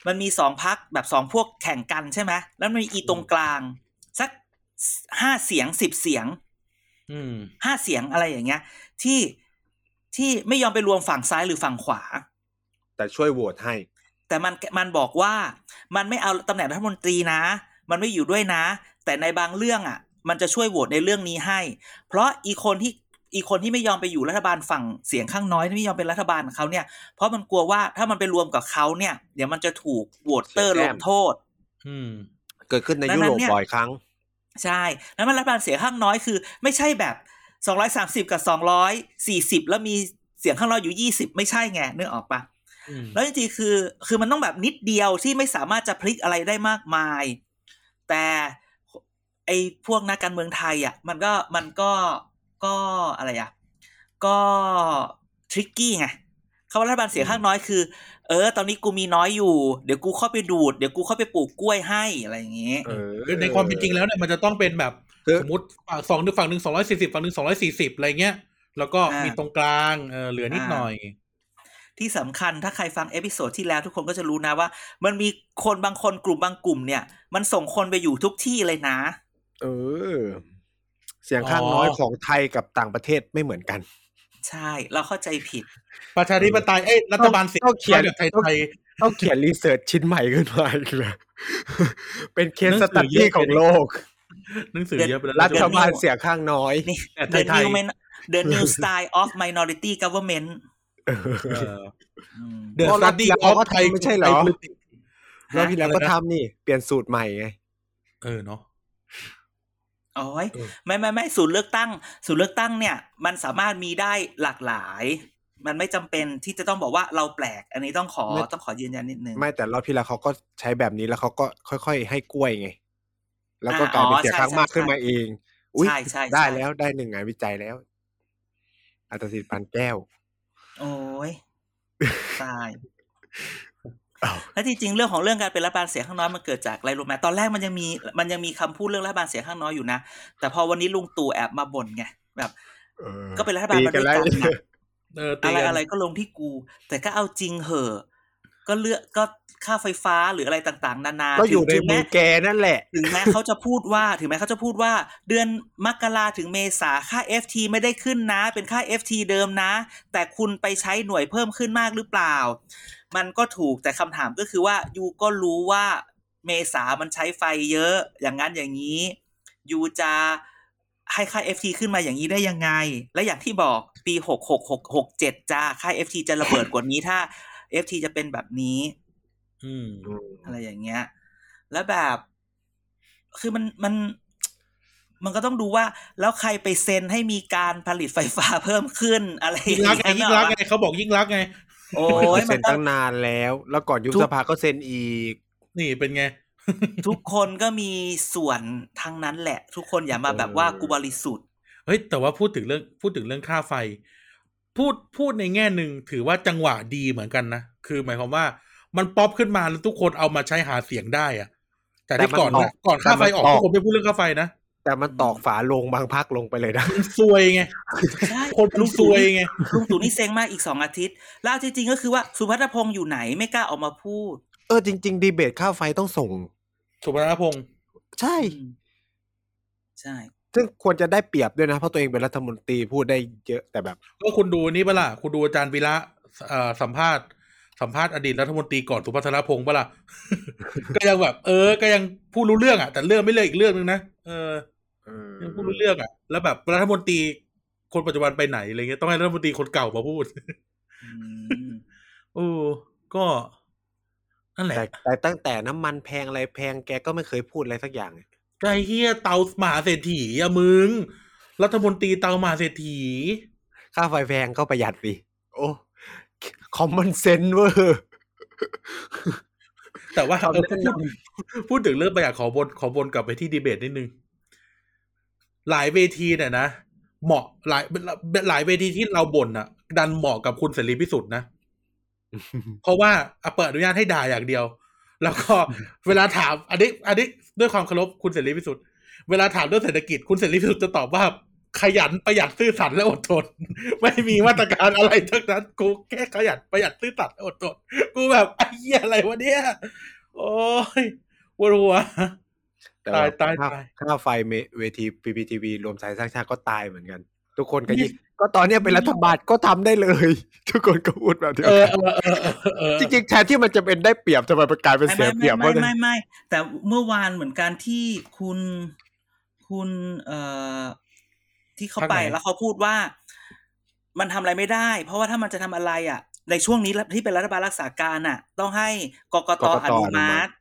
มันมีสองพักแบบสองพวกแข่งกันใช่ไหมแล้วมันมีอีตรงกลาง สักห้าเสียงสิบเสียงอืมห้าเสียงอะไรอย่างเงี้ย ที่ที่ไม่ยอมไปรวมฝั่งซ้ายหรือฝั่งขวา แต่ช่วยโหวตให้ แต่มันมันบอกว่ามันไม่เอาตำแหน่งรัฐมนตรีนะ มันไม่อยู่ด้วยนะ แต่ในบางเรื่องอะ มันจะช่วยโหวตในเรื่องนี้ให้ เพราะอีคนที่อีคนที่ไม่ยอมไปอยู่รัฐบาลฝั่งเสียงข้างน้อยที่ไม่ยอมเป็นรัฐบาลของเขาเนี่ย เพราะมันกลัวว่าถ้ามันไปรวมกับเขาเนี่ย เดี๋ยวมันจะถูกโหวตเตอร์เสีลยแต้งมโทษ อืม เกิดขึ้นในดัยุงนั้โรนปเนี่ยบ่อยครั้ง ใช่ แล้วมันรัฐบาลเสียงข้างน้อยคือ ไม่ใช่แบบ สองร้อยสามสิบกับสองร้อยสี่สิบแล้วมีเสียงข้างน้อยอยู่ยี่สิบไม่ใช่ไงนึกออกปะอืมแล้วจริงๆคือ คือมันต้องแบบนิดเดียวที่ไม่สามารถจะพลิกอะไรได้มากมาย แต่ไอ้พวกนักการเมืองไทยอะ มันก็มันก็ก็อะไรอะ ก็ tricky ไงคำว่ารัฐบาลเสียงข้างน้อยคือ เออ ตอนนี้กูมีน้อยอยู่ เดี๋ยวกูเข้าไปดูด เดี๋ยวกูเข้าไปปอกกล้วยให้อะไรอย่างเงี้ยเออคือในความเป็นจริงแล้วเนี่ยมันจะต้องเป็นแบบคือ สมมติฝั่งสองหนึ่งฝั่งหนึ่งสองร้อยสี่สิบฝั่งหนึ่งสองร้อยสี่สิบอะไรเงี้ย แล้วก็อ่ามีมีตรงกลางเออเหลือนิดหน่อย ที่สำคัญถ้าใครฟัง episode ที่แล้วทุกคนก็จะรู้นะว่า มันมีคนบางคนกลุ่มบางกลุ่มเนี่ย มันส่งคนไปอยู่ทุกที่เลยนะ เออ เสียงข้างอ๋อน้อยของไทยกับต่างประเทศไม่เหมือนกันใช่ เราเข้าใจผิด ประชาธิปไตยเอ้ยรัฐบาลเสียงต้องเขียนแบบไทยต้องไทยต้องเขียนรีเสิร์ชชิ้นใหม่ขึ้นมาอีกเลยเป็นเคสหนัสงสืตัอดเยอะดี้ของโลก หนังสือเยอะไปแล้วรัฐเดี๋ยวบาลนี้เสียงข้างน้อยนี่แต่ the ไทย new ๆ man- the new style of minority government เออเอออืม The เพราะรอบ Study ที่แล้ว of ก็ Thai ไม่ใช่เหรอ Thai Politics รอบที่แล้วอะไรก็นะทำนี่ เปลี่ยนสูตรใหม่ไง เออเนาะโอ้ยเออไม่ไม่ไม่ศูนย์เลือกตั้งศูนย์เลือกตั้งเนี่ย มันสามารถมีได้หลากหลาย มันไม่จำเป็นที่จะต้องบอกว่าเราแปลก อันนี้ต้องขอไม่ต้องขอยืนยันนิดนึง ไม่แต่รอบที่แล้วเขาก็ใช้แบบนี้แล้วเขาก็ค่อย ๆ ให้กล้วยไง แล้วก็อ่ากลายเป็นอ๋อเสียงใช่ข้างมากใช่ขึ้นมาเอง อุ้ยใช่ใช่ได้ใช่แล้วได้หนึ่งงานวิจัยแล้ว อัตสิทธิ์พันแก้ว โอ้ยตายอ้าวแล้วจริงๆเรื่องของเรื่องการเป็นรัฐบาลเสียงข้างน้อยมันเกิดจากอะไรรู้ไหมตอนแรกมันยังมีมันยังมีคำพูดเรื่องรัฐบาลเสียงข้างน้อยอยู่นะ แต่พอวันนี้ลุงตู่แอบมาบ่นไงแบบออก็เป็นรัฐบาลตีมาด้วยแล้วกันน่ะเออตีอะไรกันอะไรก็ลงที่กู แต่ก็เอาจริงเหอะ ก็เลือกก็ค่าไฟฟ้าหรืออะไรต่างๆ นานาก็อยู่ในถึงมืแม้อแกนั่นแหละ ถึงแม้เขาจะพูดว่า ถึงแม้เขาจะพูดว่า เดือนมกราถึงเมษาค่า FT ไม่ได้ขึ้นนะ เป็นค่า FT เดิมนะ แต่คุณไปใช้หน่วยเพิ่มขึ้นมากหรือเปล่า มันก็ถูกแต่คำถามก็คือว่ายูก็รู้ว่าเมษามันใช้ไฟเยอะ อย่างนั้นอย่างนี้ยูจะให้ค่า FT ขึ้นมาอย่างนี้ได้ยังไง และอย่างที่บอกปีหกหกหกหกเจ็ดจ้าค่า FT จะระเบิดกว่านี้ถ้า FT จะเป็นแบบนี้ อืมอะไรอย่างเงี้ย แล้วแบบ คือมันมัน มันก็ต้องดูว่า แล้วใครไปเซ็นให้มีการผลิตไฟฟ้าเพิ่มขึ้น อะไรอยิ่งย่างรักษณ์ไงเงี้ยยิ่งรักษณ์ไงเขาบอกยิ่งรักษณ์ไง โอ้โอ้ยยมัเซ็นนต้อตั้งงนานแล้ว แล้วก่อนยุบทุกสภาก็เซ็นอีก นี่เป็นไงทุกคนก็มีส่วนทั้งนั้นแหละ ทุกคนอย่ามาแบบว่ากูบริสุทธิ์เฮ้ยแต่ว่าพูดถึงเรื่องพูดถึงเรื่องค่าไฟ พูดพูดในแง่หนึ่งถือว่าจังหวะดีเหมือนกันนะ คือหมายความว่ามันป๊อปขึ้นมาแล้วทุกคนเอามาใช้หาเสียงได้อะแต่แต่ที่มันก่อนตอนะกก่อนค่าไฟออกแต่มันตอกทุกคนไม่พูดเรื่องค่าไฟนะแต่มันตอกฝาลงบางพักลงไปเลยนะมันซวยไงใช่คนมันซวยไงลุงตู่นี่เซ็งมากอีกสองอาทิตย์ แล้วเอาจริงๆก็คือว่าสุพัฒนพงศ์อยู่ไหนไม่กล้าออกมาพูด เออจริง ๆ ดีเบตค่าไฟต้องส่ง สุภาพงศ์ใช่ ใช่ ซึ่งควรจะได้เปรียบด้วยนะ เพราะตัวเองเป็นรัฐมนตรีพูดได้เยอะแต่แบบก็คุณดูนี่ปะล่ะคุณดูอาจารย์วีระเอ่อสัมภาษณ์สัมภาษณ์อดีตรัฐมนตรีก่อนสุพัฒนพงศ์ปะล่ะก็ยังแบบ เออ ก็ยังพูดรู้เรื่องอะแต่เรื่องไม่เรื่องอีกเรื่องนึงนะเออยังพูดรู้เรื่องอะ แล้วแบบรัฐมนตรีคนปัจจุบันไปไหนอะไรเงี้ยต้องให้รัฐมนตรีคนเก่ามาพูดอืมโอ้ก็นั่นแหละแต่แต่ตั้งแต่น้ำมันแพงอะไรแพงแกก็ไม่เคยพูดอะไรสักอย่าง ไอ้เฮียเตามหาเศรษฐีอะมึง รัฐมนตรีเตามหาเศรษฐี ค่าไฟแพงก็ประหยัดสิโอ้คอมมอนเซนเวอร์แต่ว่าคำเออแนะพูดนพูดถึงเรื่องประหยัดขอบนขอบนกลับไปที่ดีเบตนิดนึง หลายเวทีเนี่ยนะเหมาะหลายหลายเวทีที่เราบ่นอะดันเหมาะกับคุณเสรีพิสุทธิ์นะเพราะว่าอะเปิดอนุญาตให้ด่าอย่างเดียว แล้วก็เวลาถามอันนี้อันนี้ด้วยความเคารพคุณเสรีพิสุทธิ์เวลาถามเรื่องเศรษฐกิจคุณเสรีพิสุทธิ์จะตอบว่าขยันประหยัดซื่อสัตย์และอดทน ไม่มีมาตรการอะไรทั้งนั้น กูแค่ขยันประหยัดซื่อสัตย์และอดทน กูแบบไอ้เหี้ยอะไรวะเนี่ย โอ้ยปวดหัวแต่ว่าตายตายค่าตายค่าไฟเมเวที PPTV รวมไทยสร้างชาติก็ตายเหมือนกัน ทุกคนก็ยิ่งก็ตอนเนี้ยเป็นรัฐบาลก็ทำได้เลย ทุกคนก็พูดแบบเดียวเออกันเออเออเออเออจริงๆแทนที่มันจะเป็นได้เปรียบทำไมมันกลายเป็นไม่เสียไม่เปรียบไม่วะไม่เนี่ยไม่ไม่แต่เมื่อวานเหมือนกันที่คุณคุณเอ่อที่เขาไปแล้วเขาพูดว่า มันทำอะไรไม่ได้ เพราะว่าถ้ามันจะทำอะไรอะ ในช่วงนี้ที่เป็นรัฐบาลรักษาการอะ ต้องให้กกตอนุมัติ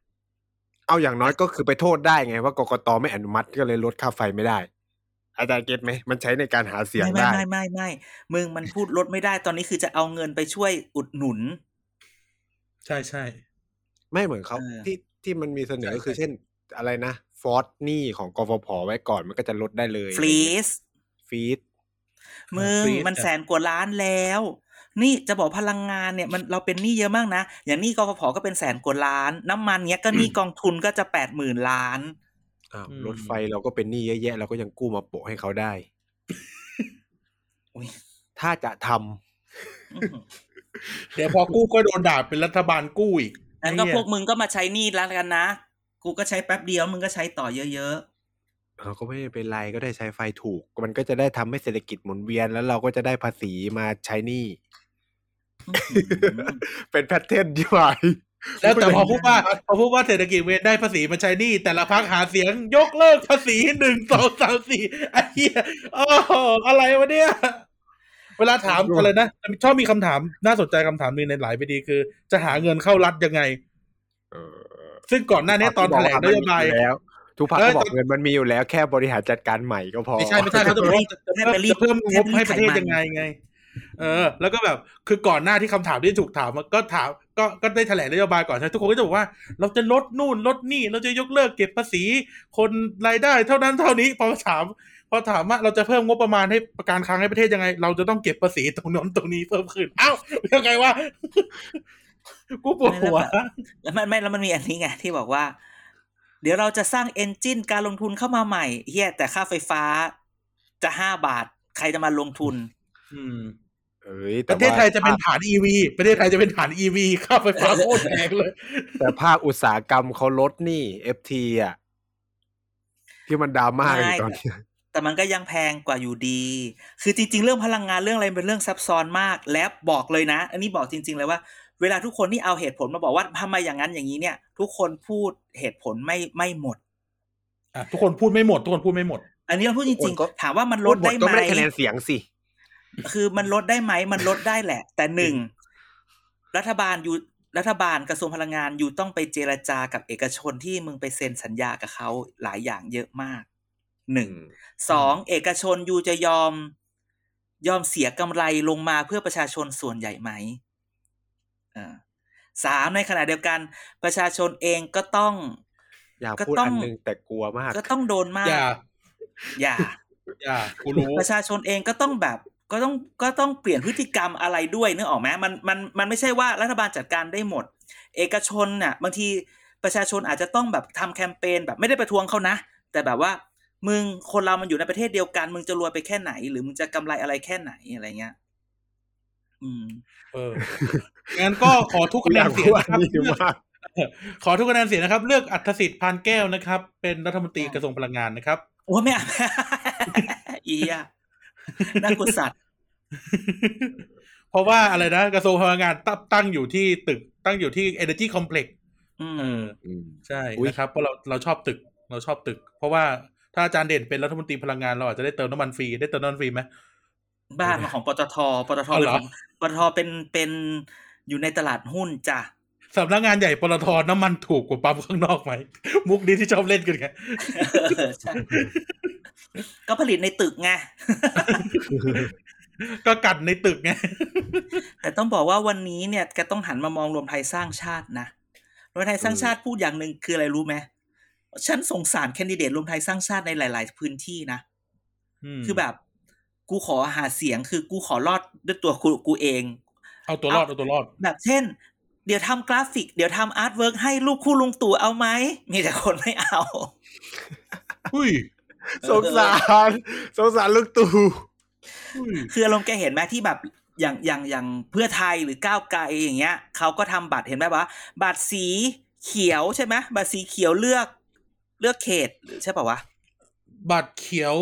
เอาอย่างน้อยก็คือไปโทษได้ไงว่ากกตไม่อนุมัติก็เลยลดค่าไฟไม่ได้ อาจารย์เก็ตไหมมันใช้ในการหาเสียงไม่ไม่ได้ไม่ไม่ไม่มึงมันพูดลดไม่ได้ตอนนี้คือจะเอาเงินไปช่วยอุดหนุน ใช่ใช่ไม่เหมือนเขาเออที่ที่มันมีเสนอใช่ก็คือใช่เช่น อะไรนะฟอสหนี้ของกฟผไว้ก่อนมันก็จะลดได้เลยฟรีสฟีดมึงฟรีซมันอะแสนกว่าล้านแล้ว นี่จะบอกพลังงานเนี่ยมันเราเป็นหนี้เยอะมากนะ อย่างหนี้กฟผก็เป็นแสนกว่าล้าน น้ำมันเนี้ยก็หนี้กองทุนก็จะแปดหมื่นล้าน อ้าวอืม รถไฟเราก็เป็นหนี้เยอะแยะเราก็ยังกู้มาโปะให้เขาได้อุ๊ยถ้าจะทำอื้อหือเดี๋ยวพอกู้ก็โดนด่าเป็นรัฐบาลกู้อีกงั้นก็ไอ้เหี้ยพวกมึงก็มาใช้หนี้แล้วกันนะ กูก็ใช้แป๊บเดียวมึงก็ใช้ต่อเยอะเราก็ไม่เป็นไรก็ได้ใช้ไฟถูก มันก็จะได้ทำให้เศรษฐกิจหมุนเวียนแล้วเราก็จะได้ภาษีมาใช้หนี้ ๆอื้อหือเป็นแพทเทิร์นที่ว่า แล้วแต่พอพูดว่าพอพูดว่าเศรษฐกิจเวนได้ภาษีมาใช้หนี่ แต่ละพักหาเสียงยกเลิกภาษีหนึ่งสองสามสี่ไอ้เหี้ยโอ้โหอะไรวะเนี่ยเวลาถามอะไรนะชอบมีคำถามน่าสนใจคำถามหนึ่งในหลายวิธีคือ จะหาเงินเข้ารัฐยังไงเออซึ่งก่อนหน้านี้ตอนแถลงนโยบายมันมีแล้ว ทุกพักเออก็บอกเงินมันมีอยู่แล้วแค่บริหารจัดการใหม่ก็พอ ไม่ใช่ไม่ใช่เขาจะบอกว่าจะให้ไปรีบจะเพิ่มงบให้ประเทศให้ไปรีดไขมันยังไงไง เออ แล้วก็แบบคือก่อนหน้าที่คำถามที่ถูกถามก็ถาม ก็ก็ได้แถลงนโยบายก่อนใช่ไหมทุกคนก็จะบอกว่า เราจะลดนู่นลดนี่ เราจะยกเลิกเก็บภาษี คนรายได้เท่านั้นเท่านี้พอถามพอถามว่าเราจะเพิ่มงบประมาณให้ประกันคลังให้ประเทศยังไง เราจะต้องเก็บภาษีตรงนั้นตรงนี้เพิ่มขึ้นอ้าวยังไงวะกูปวดหัวแล้วมันไม่แล้วมันมีอันนี้ไงที่บอกว่า เดี๋ยวเราจะสร้างเอนจินการลงทุนเข้ามาใหม่เฮียแต่ค่าไฟฟ้าจะห้าบาท ใครจะมาลงทุน อืมเอ้ย ปแต่ระเทศไทยจะเป็นฐานอีวีประเทศไทยจะเป็นฐานอีวีค่าไฟฟ้าโคตรแพงเลย แต่ภาคอุตสาหกรรมเขาลดนี่ FT อะ ที่มันดราม่ากันอยู่ตอนนี้แต่มันก็ยังแพงกว่าอยู่ดี คือจริง ๆ เรื่องพลังงานเรื่องอะไรเป็นเรื่องซับซ้อนมาก และบอกเลยนะ อันนี้บอกจริง ๆ เลยว่า เวลาทุกคนที่เอาเหตุผลมาบอกว่าทำไมอย่างนั้นอย่างนี้เนี่ย ทุกคนพูดเหตุผลไม่ไม่หมดอะทุกคนพูดไม่หมด ทุกคนพูดไม่หมด อันนี้เราพูดจทุริกคงนก็ๆถามว่ามันลดพูได้ก็ไหมไม่ได้คะแนนเสียงสิ คือมันลดได้ไหมมันลดได้แหละ แต่หนึ่งรัฐบาลอยู่รัฐบาลกระทรวงพลังงานอยู่ต้องไปเจรจากับเอกชนที่มึงไปเซ็นสัญญากับเขาหลายอย่างเยอะมากหนึ่งสองเอกชนอยู่จะยอม ยอมเสียกำไรลงมาเพื่อประชาชนส่วนใหญ่ไหมอ่าสามในขณะเดียวกันประชาชนเองก็ต้อง อยากก็พูดต้องอันหนึงแต่กลัวมาก ก็ต้องโดนมาก อย่า อย่าอย่ากูรู้ประชาชนเองก็ต้องแบบ ก็ต้องก็ต้องเปลี่ยนพฤติกรรมอะไรด้วยนึกออกไหมมันมันมันไม่ใช่ว่ารัฐบาลจัดการได้หมด เอกชนน่ะบางทีประชาชนอาจจะต้องแบบทำแคมเปญแบบไม่ได้ประท้วงเขานะ แต่แบบว่ามึงคนเรามันอยู่ในประเทศเดียวกัน มึงจะรวยไปแค่ไหน หรือมึงจะกำไรอะไรแค่ไหนอะไรเงี้ยอืม เอองั้นก็ขอทุกคะแนอยานกเสียพูงดนะครับนี่มากขอทุกคะแนนเสียงนะครับ เลือกอัธสิทธิ์พานแก้วนะครับ เป็นรัฐมนตรีกระทรวงพลังงานนะครับ โอ้ไม่อะอีอะ น่ากลัวสัตว์เพราะว่าอะไรนะกระทรวงพลังงานตั้งตั้งอยู่ที่ตึกตั้งอยู่ที่ Energy Complex อืเอมออืมใช่อุ๊ยนะครับเพราะเราเราชอบตึกเราชอบตึก เพราะว่าถ้าอาจารย์เด่นเป็นรัฐมนตรีพลังงานเราอาจจะได้เติมน้ำมันฟรีได้เติมน้ำมันฟรีไหมบ้านมาของปตทปตทอ๋อเป็นเหรอของปตทเป็นเป็นอยู่ในตลาดหุ้นจ้ะ สำนักงานใหญ่ปตทน้ำมันถูกกว่าปั๊มข้างนอกไหม มุกนี้ที่ชอบเล่นกันไงเออใช่ก็ผลิตในตึกไงก็กัดในตึกไง แต่ต้องบอกว่าวันนี้เนี่ยแกต้องหันมามองรวมไทยสร้างชาตินะ รวมไทยสร้างชาติพูดอย่างหนึ่งคืออะไรรู้ไหมฉันสงสารแคนดิเดตรวมไทยสร้างชาติในหลาย ๆ พื้นที่นะมคือแบบ กูขอหาเสียงคือกูขอรอดด้วยตัวกูกูเอง เอาตัวรอดเอาตัวรอด แบบเช่น เดี๋ยวทำกราฟิก เดี๋ยวทำ artwork ให้ลูกคู่ลุงตู่เอาไหม มีแต่คนไม่เอาอุ้ยสงสารสงสารลุงตู่อุ้ยคืออารมณ์แกเห็นไหมที่แบบอย่างอย่างอย่างเพื่อไทยหรือก้าวไกลอย่างเงี้ยเขาก็ทำบัตรเห็นไหมว่าบัตรสีเขียวใช่ไหมบัตรสีเขียวเลือก เลือกเขตหรือใช่ป่าวะบัตรเขียว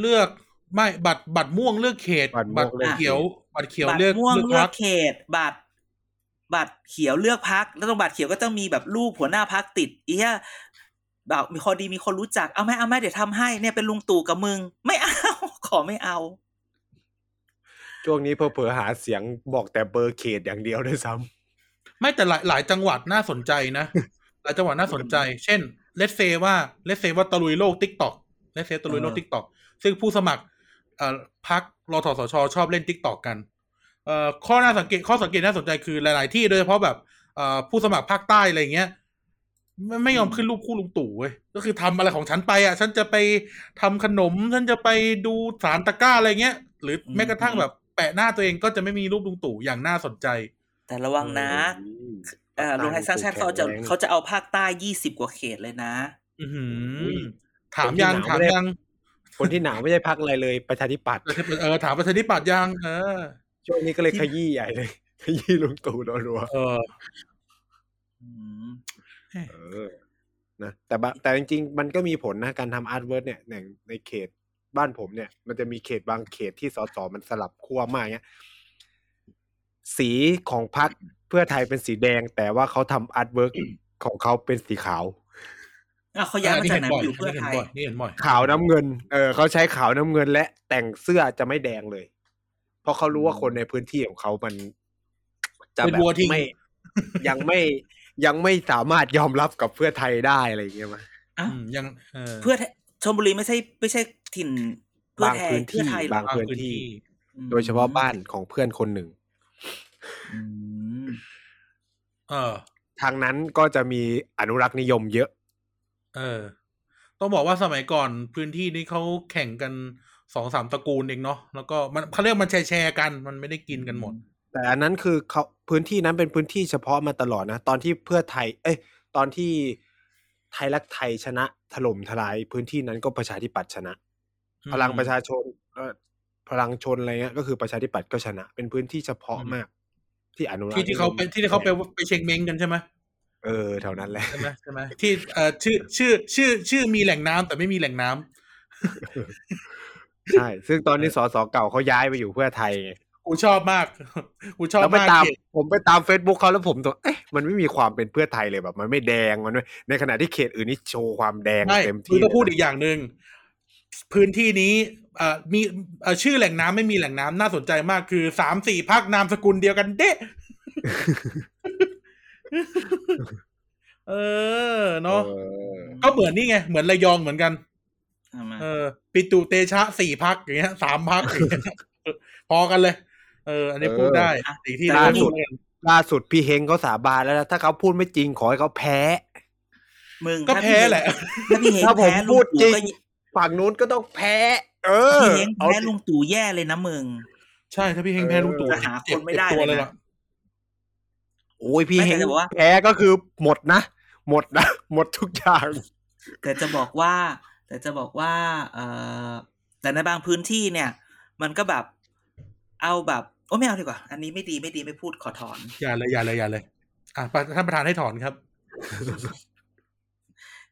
เลือกไม่บัตรบัตรม่วงเลือกเขต บัตรม่วงเลือกเขตเขียว บัตรเขียวบัตรเลือกม่วงเลือกเลืพรอรกคเขต บัตร บัตรเขียวเลือกพักแล้วตรงบัตรเขียวก็ต้องมีแบบรูปหัวหน้าพักติดเอี้ยแบบมีคนดีมีคนรู้จักเอาไหมเอาไหมเดี๋ยวทำให้เนี่ยเป็นลุงตู่กับมึง ไม่เอา ขอไม่เอา ช่วงนี้เพอเพอๆหาเสียงบอกแต่เบอร์เขตอย่างเดียวด้วยซ้ไม่แต่หลายหลายจังหวัดน่าสนใจนะหลายจังหวัดน่าสนใจ เช่น let's say ว่า let's say ว่าตะลุยโลก TikTok let's say ตะลุยโลกเออ TikTok ซึ่งผู้สมัครเอ่อพรรครทสชชอบเล่น TikTok กัน เอ่อข้อน่าสังเกตข้อสังเกตน่าสนใจคือหลาย ๆ ที่โดยเฉพาะแบบเอ่อผู้สมัครภาคใต้อะไรอย่างเงี้ยไม่ไม่ยอมขึ้นรูปคู่ลุงตู่เว้ยก็คือทำอะไรของฉันไปอะ ฉันจะไปทำขนม ฉันจะไปดูสานตะกร้าอะไรเงี้ย หรือแม้กระทั่งแบบแปะหน้าตัวเองก็จะไม่มีรูปลุงตู่อย่างน่าสนใจ แต่ระวังนะอืมเอ่อรวมไทยสร้างชาติเขาจะแข็งแรงเขาจะเอาภาคใต้ยี่สิบกว่าเขตเลยนะ อือหืออุ้ยถามยังคนที่หนาวถามไม่ได้ยัง คนที่หนาวไม่ใช่พรรคอะไรเลยประชาธิปัตย์เออถามประชาธิปัตย์ยังเออ ช่วงนี้ก็เลยขยี้ใหญ่เลย ขยี้ลุงตู่รัวเอออืมๆเออนะแต่บะแต่จริงๆ มันก็มีผลนะการทำ artwork เนี่ยอย่างในเขตบ้านผมเนี่ย มันจะมีเขตบางเขตที่สสมันสลับขั้วมากเงี้ยสีของพรรคเพื่อไทยเป็นสีแดง แต่ว่าเขาทำ artwork ของเขาเป็นสีขาวอะเขาย้ายมาจากไหนบ่มาอยู่เพื่อไทยนี่ไทเห็นบ่อยนี่เห็นบ่อยขาวน้ำเงิน เออเขาใช้ขาวน้ำเงินและแต่งเสื้อจะไม่แดงเลย เพราะเขารู้ว่าคนในพื้นที่ของเขามันจะเป็นแบบวัวทิ้งไม่ยังไม่ยังไม่สามารถยอมรับกับเพื่อไทยได้อะไรอย่างเงี้ยมั้ยอ้าวอืมยังเออเพื่อไทยชลบุรีไม่ใช่ไม่ใช่ถิ่นเพื่อบางไทยพื้นที่เพื่อไทยเหรอบางพื้นที่อืมโดยเฉพาะบ้านของเพื่อนคนหนึ่งอืมเออ ทางนั้นก็จะมีอนุรักษ์นิยมเยอะ เออ ต้องบอกว่าสมัยก่อนพื้นที่นี้เขาแข่งกัน สองสามตระกูลเองเนาะแล้วก็มันเขาเรียกมันแชร์แชร์กันมันไม่ได้กินกันหมด แต่อันนั้นคือเขาพื้นที่นั้นเป็นพื้นที่เฉพาะมาตลอดนะ ตอนที่เพื่อไทย เอ้ย ตอนที่ไทยรักไทยชนะถล่มทลาย พื้นที่นั้นก็ประชาธิปัตย์ชนะอืมพลังประชาชนเอ่อพลังชนอะไรเงี้ยก็คือประชาธิปัตย์ก็ชนะ เป็นพื้นที่เฉพาะอืมมาก ที่อนุรักษ์ที่ที่เขาไปนิยมที่เขาไปไปเช็งเม้งกันใช่ไหมเออแถวนั้นแหละใช่ไหมใช่ไหมที่เอ่อชื่อชื่อชื่อชื่อมีแหล่งน้ำแต่ไม่มีแหล่งน้ำ ใช่ ซึ่งตอนนี้สสเก่าเขาย้ายไปอยู่เพื่อไทยไงกูชอบมากกูชอบแล้วไปมากตามเขตผมไปตามเฟซบุ๊กเขาแล้วผมตัวเอ๊ะมันไม่มีความเป็นเพื่อไทยเลยแบบ มันไม่แดงมันไม่ในขณะที่เขตอื่นนี่โชว์ความแดงไม่เต็มคือที่ต้องพูดเลยอีกอย่างหนึ่งพื้นที่นี้เอ่อมีเอ่อชื่อแหล่งน้ำไม่มีแหล่งน้ำน่าสนใจมากคือสามสี่พักนามสกุลเดียวกันเด้เออเนาะเออก็เหมือนนี่ไง เหมือนระยองเหมือนกันทำไม เออ ปิตุเตชะสี่พักอย่างเงี้ยสามพักอย่างเงี้ยพอกันเลย เออ อันนี้พูดได้อีกที่ล่าเราสุพูดดกันล่าสุดพี่เฮงเขาสาบานแล้วนะถ้าเขาพูดไม่จริงขอให้เขาแพ้มึงก็ถ้าแพ้พี่เฮงแหละถ้าพี่เฮงถ้าผมแพ้พูดจริงลุตู่ก็ฝั่งนู้นก็ต้องแพ้ เออพี่เฮงเอาแพ้ลุงตู่แย่เลยนะมึงใช่ถ้าพี่เฮงแพ้ลุงตู่จะหาคนไม่ได้จ็บตัวเลยนะล่ะโอ้ยพี่ไม่เฮแต่งจะบอกว่าแพ้ก็คือหมดนะหมดนะหมดทุกอย่าง แต่จะบอกว่า แต่จะบอกว่าเออแต่ในบางพื้นที่เนี่ย มันก็แบบเอาแบบโอ้ไม่เอาดีกว่า อันนี้ไม่ดีไม่ดีไม่พูดขอถอน อย่าเลยอย่าเลยอย่าเลย อะท่านประธานให้ถอนครับ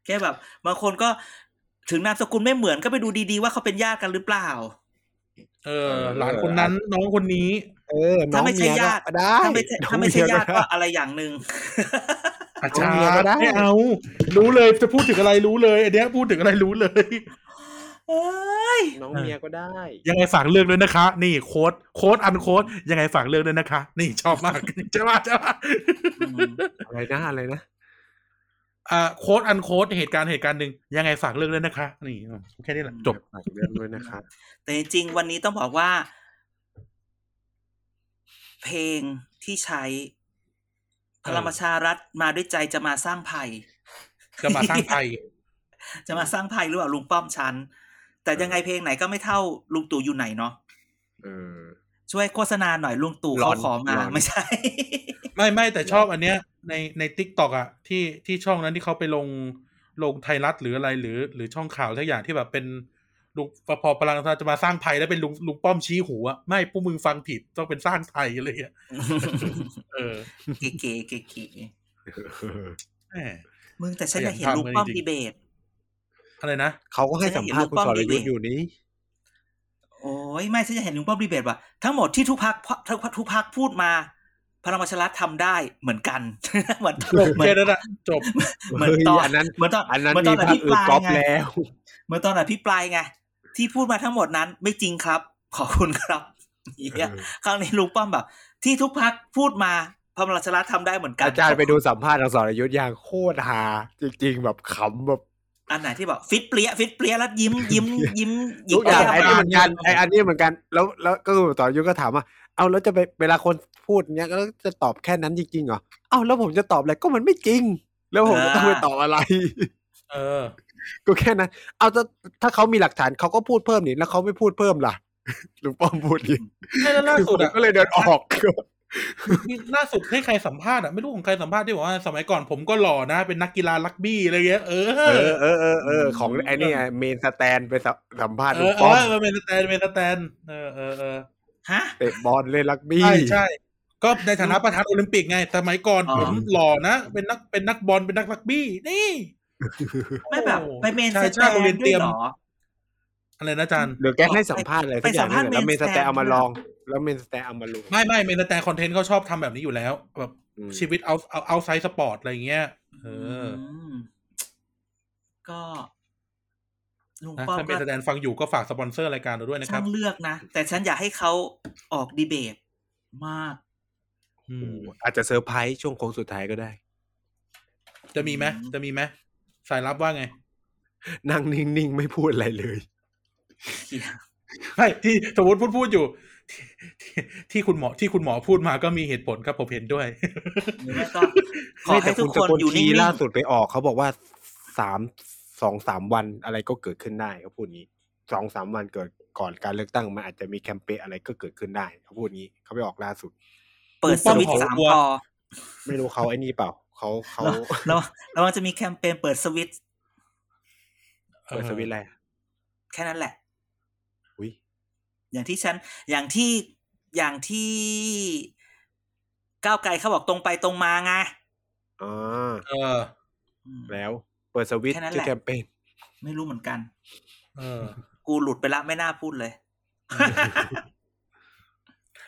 แค่แบบบางคนก็ถึงนามสกุลไม่เหมือนก็ไปดูดีๆ ว่าเขาเป็นญาติกันหรือเปล่า เออ หลานคนนั้นน้องคนนี้ เออน้ถ้าองไม่ใช่เมียญาติก็ได้ถ้าไม่ใช่น้องถ้าไม่ใช่เญาติก็ได้อะไรอย่างหนึ่ง อาจารน้องเมียก็ย์ได้ไม่เอา รู้เลยจะพูดถึงอะไรรู้เลยอันเนี้ยพูดถึงอะไรรู้เลยเอ้ยน้องเมียก็ได้ ยังไงฝากเรื่องด้วยนะคะ นี่โค้ดโค้ดอันโค้ดยังไงฝากเรื่องด้วยนะคะ นี่ชอบมากใช่ปะใช่ปะอืมอะไรนะอะไรนะอ่าโค้ดอันโค้ดเหตุการณ์เหตุการณ์หนึ่งยังไงฝากเรื่องด้วยนะคะ นี่แค่นี้แหละจบฝากเรื่องด้วยนะครับแต่จริงๆวันนี้ต้องบอกว่า เพลงที่ใช้ พลังประชารัฐมาด้วยใจจะมาสร้างภัย จะมาสร้างภัย จะมาสร้างภัยหรือเปล่าลุงป้อมชันแต่ยังไงเพลงไหนก็ไม่เท่าลุงตู่อยู่ไหนเนาะเออช่วยโฆษณาหน่อยลุงตู่หลอเขานขอมาหลอนไม่ใช่ ไม่ไม่แต่ชอบอันเนี้ย ในในทิกตอกอะที่ที่ช่องนั้นที่เขาไปลงลงไทยรัฐหรืออะไรหรือ หรือช่องข่าวทุกอย่างที่แบบเป็น ลุงพอพลังประชารัฐจะมาสร้างภัยแล้วเป็นลุงลุงป้อมชี้หูอะไม่พวกมึงฟังผิดต้องเป็นสร้างไทยอะไรอย่างเงี้ยเออเก๋ๆเก๋เก๋แหมๆมึงแต่ฉันอยากเห็นขยันลุงป้อมทำเลยจริงดีเบตอะไรนะเขาก็ให้สัมภาษณ์คุณสรยุทธ์อยู่นี้ โอ้ยไม่ฉันจะเห็นลุงป้อมดีเบตว่าทั้งหมดที่ทุกพักทุกทุกพักพูดมาพลังประชารัฐทำได้เหมือนกัน เหมือนจบเหมือแค่นนั้นอะจบเหมือนเฮ้ยตอนอันนั้นเหมือนตอนอันนั้นเหมือนตมีอนอภาคภิปอื่นรายก๊อปไงแล้ว เหมือนตอนอภิปรายไง ที่พูดมาทั้งหมดนั้นไม่จริงครับ ขอบคุณครับเนี่ยครั้งนี้ลุงป้อมแบบ ที่ทุกพักพูดมาพลังประชารัฐทำได้เหมือนกันอาจารย์ไปดูสัมภาษณ์ของสรยุทธ์อย่างโคตรฮาจริง ๆ แบบขำแบบอันไหนที่แบบฟิตเปรี้ยฟิตเปรี้ยแล้วยิ้มยิ้มยิ้มหยิทุบกอย่างแก้วไอ้นี่เหมือนกันมาไอ้อันนี้เหมือนกัน แล้วแล้วก็คือสรยุทธ์ก็ถามว่าเอาแล้วจะไปเวลาคนพูดเนี้ยก็จะตอบแค่นั้นจริงๆเหรอเอ้าแล้วผมจะตอบอะไรก็มันไม่จริง แล้วผมจะต้องไปตอบอะไร เออ ก็แค่นั้น เอาถ้าถ้าเขามีหลักฐานเขาก็พูดเพิ่มนี่แล้วเขาไม่พูดเพิ่มล่ะลุงป้อมพูดดิไม่แล้วล่าสุดผมอะก็เลยเดินออกนี่ล่าสุดให้ใครสัมภาษณ์อะไม่รู้ของใครสัมภาษณ์ที่บอกว่าสมัยก่อนผมก็หล่อนะ เป็นนักกีฬารักบี้อะไรเงี้ยเออเออเออเออเออของไอ้นี่ไง Main Stand ไปสัมสัมภาษณ์เอลุองเอป้อมอเออ Main Stand Main Stand เออเออเออฮะเตะบอลเล่นรักบี้ใช่ใช่ก็ในฐานะประธานโอลิมปิกไงสมัยก่อนอ๋อผมหล่อนะ เป็นนักเป็นนักบอลเป็นนักรักบี้นี่ ไม่แบบไปเมนใช่สใช่แตนโรงเรียนด้เตรีวยยมเหรออะไรนะอาจารย์เดี๋ยวแกให้สัมภาษณ์อะไรไปสักอย่างสัมภาษณ์นี่แหละแล้วเมนสแตนเมนสแตนเอามาลอง แล้วเมนสแตนเอามาลงไม่ไม่เมนสแตนคอนเทนต์เขาชอบทำแบบนี้อยู่แล้ว แบบอืมชีวิตเอาเอาเอาไซส์สปอร์ตอะไรเงี้ยเออมก็ลุงนะป้อมถ้าเมก็นสแตนฟังอยู่ก็ฝากสปอนเซอร์รายการเราด้วยนะคช่ารับงเลือกนะ แต่ฉันอยากให้เขาออกดีเบตมากอืมอาจจะเซอร์ไพรส์ช่วงโค้งสุดท้ายก็ได้ จะมีไหมจะมีไหม สายลับว่าไง นั่งนิ่งๆ ไม่พูดอะไรเลยไม่ที่สมมติพูดพูดอยู่ ที่ที่ที่คุณหมอที่คุณหมอพูดมาก็มีเหตุผลครับผมเห็นด้วยหรือไม่ก็ขอไม่ให้แต่ทุคุกณคสนกลอยู่ทีนิ่งล่าสุดไปออกเขาบอกว่าสามสองสามวันอะไรก็เกิดขึ้นได้เขาพูดงี้สองสามวันเกิดก่อนการเลือกตั้งมันอาจจะมีแคมเปญอะไรก็เกิดขึ้นได้เขาพูดงี้เขาไปออกล่าสุดๆเปิดสวิตช์ลุงป้อมสามขอกลัวพอไม่รู้เขาไอ้นี่เปล่า เขาเขาแล้วแล้วมันจะมีแคมเปญเปิดสวิตช์เปิดสวิตช์อะไรอะแค่นั้นแหละอุ้ยอย่างที่ฉัน อย่างที่อย่างที่ก้าวไกลเขาบอกตรงไปตรงมาไงอ่าเอออืมแล้ว เปิดสวิตช์แค่นั้นชื่แหอละแคมเปญไม่รู้เหมือนกัน เออ กูหลุดไปละไม่น่าพูดเลย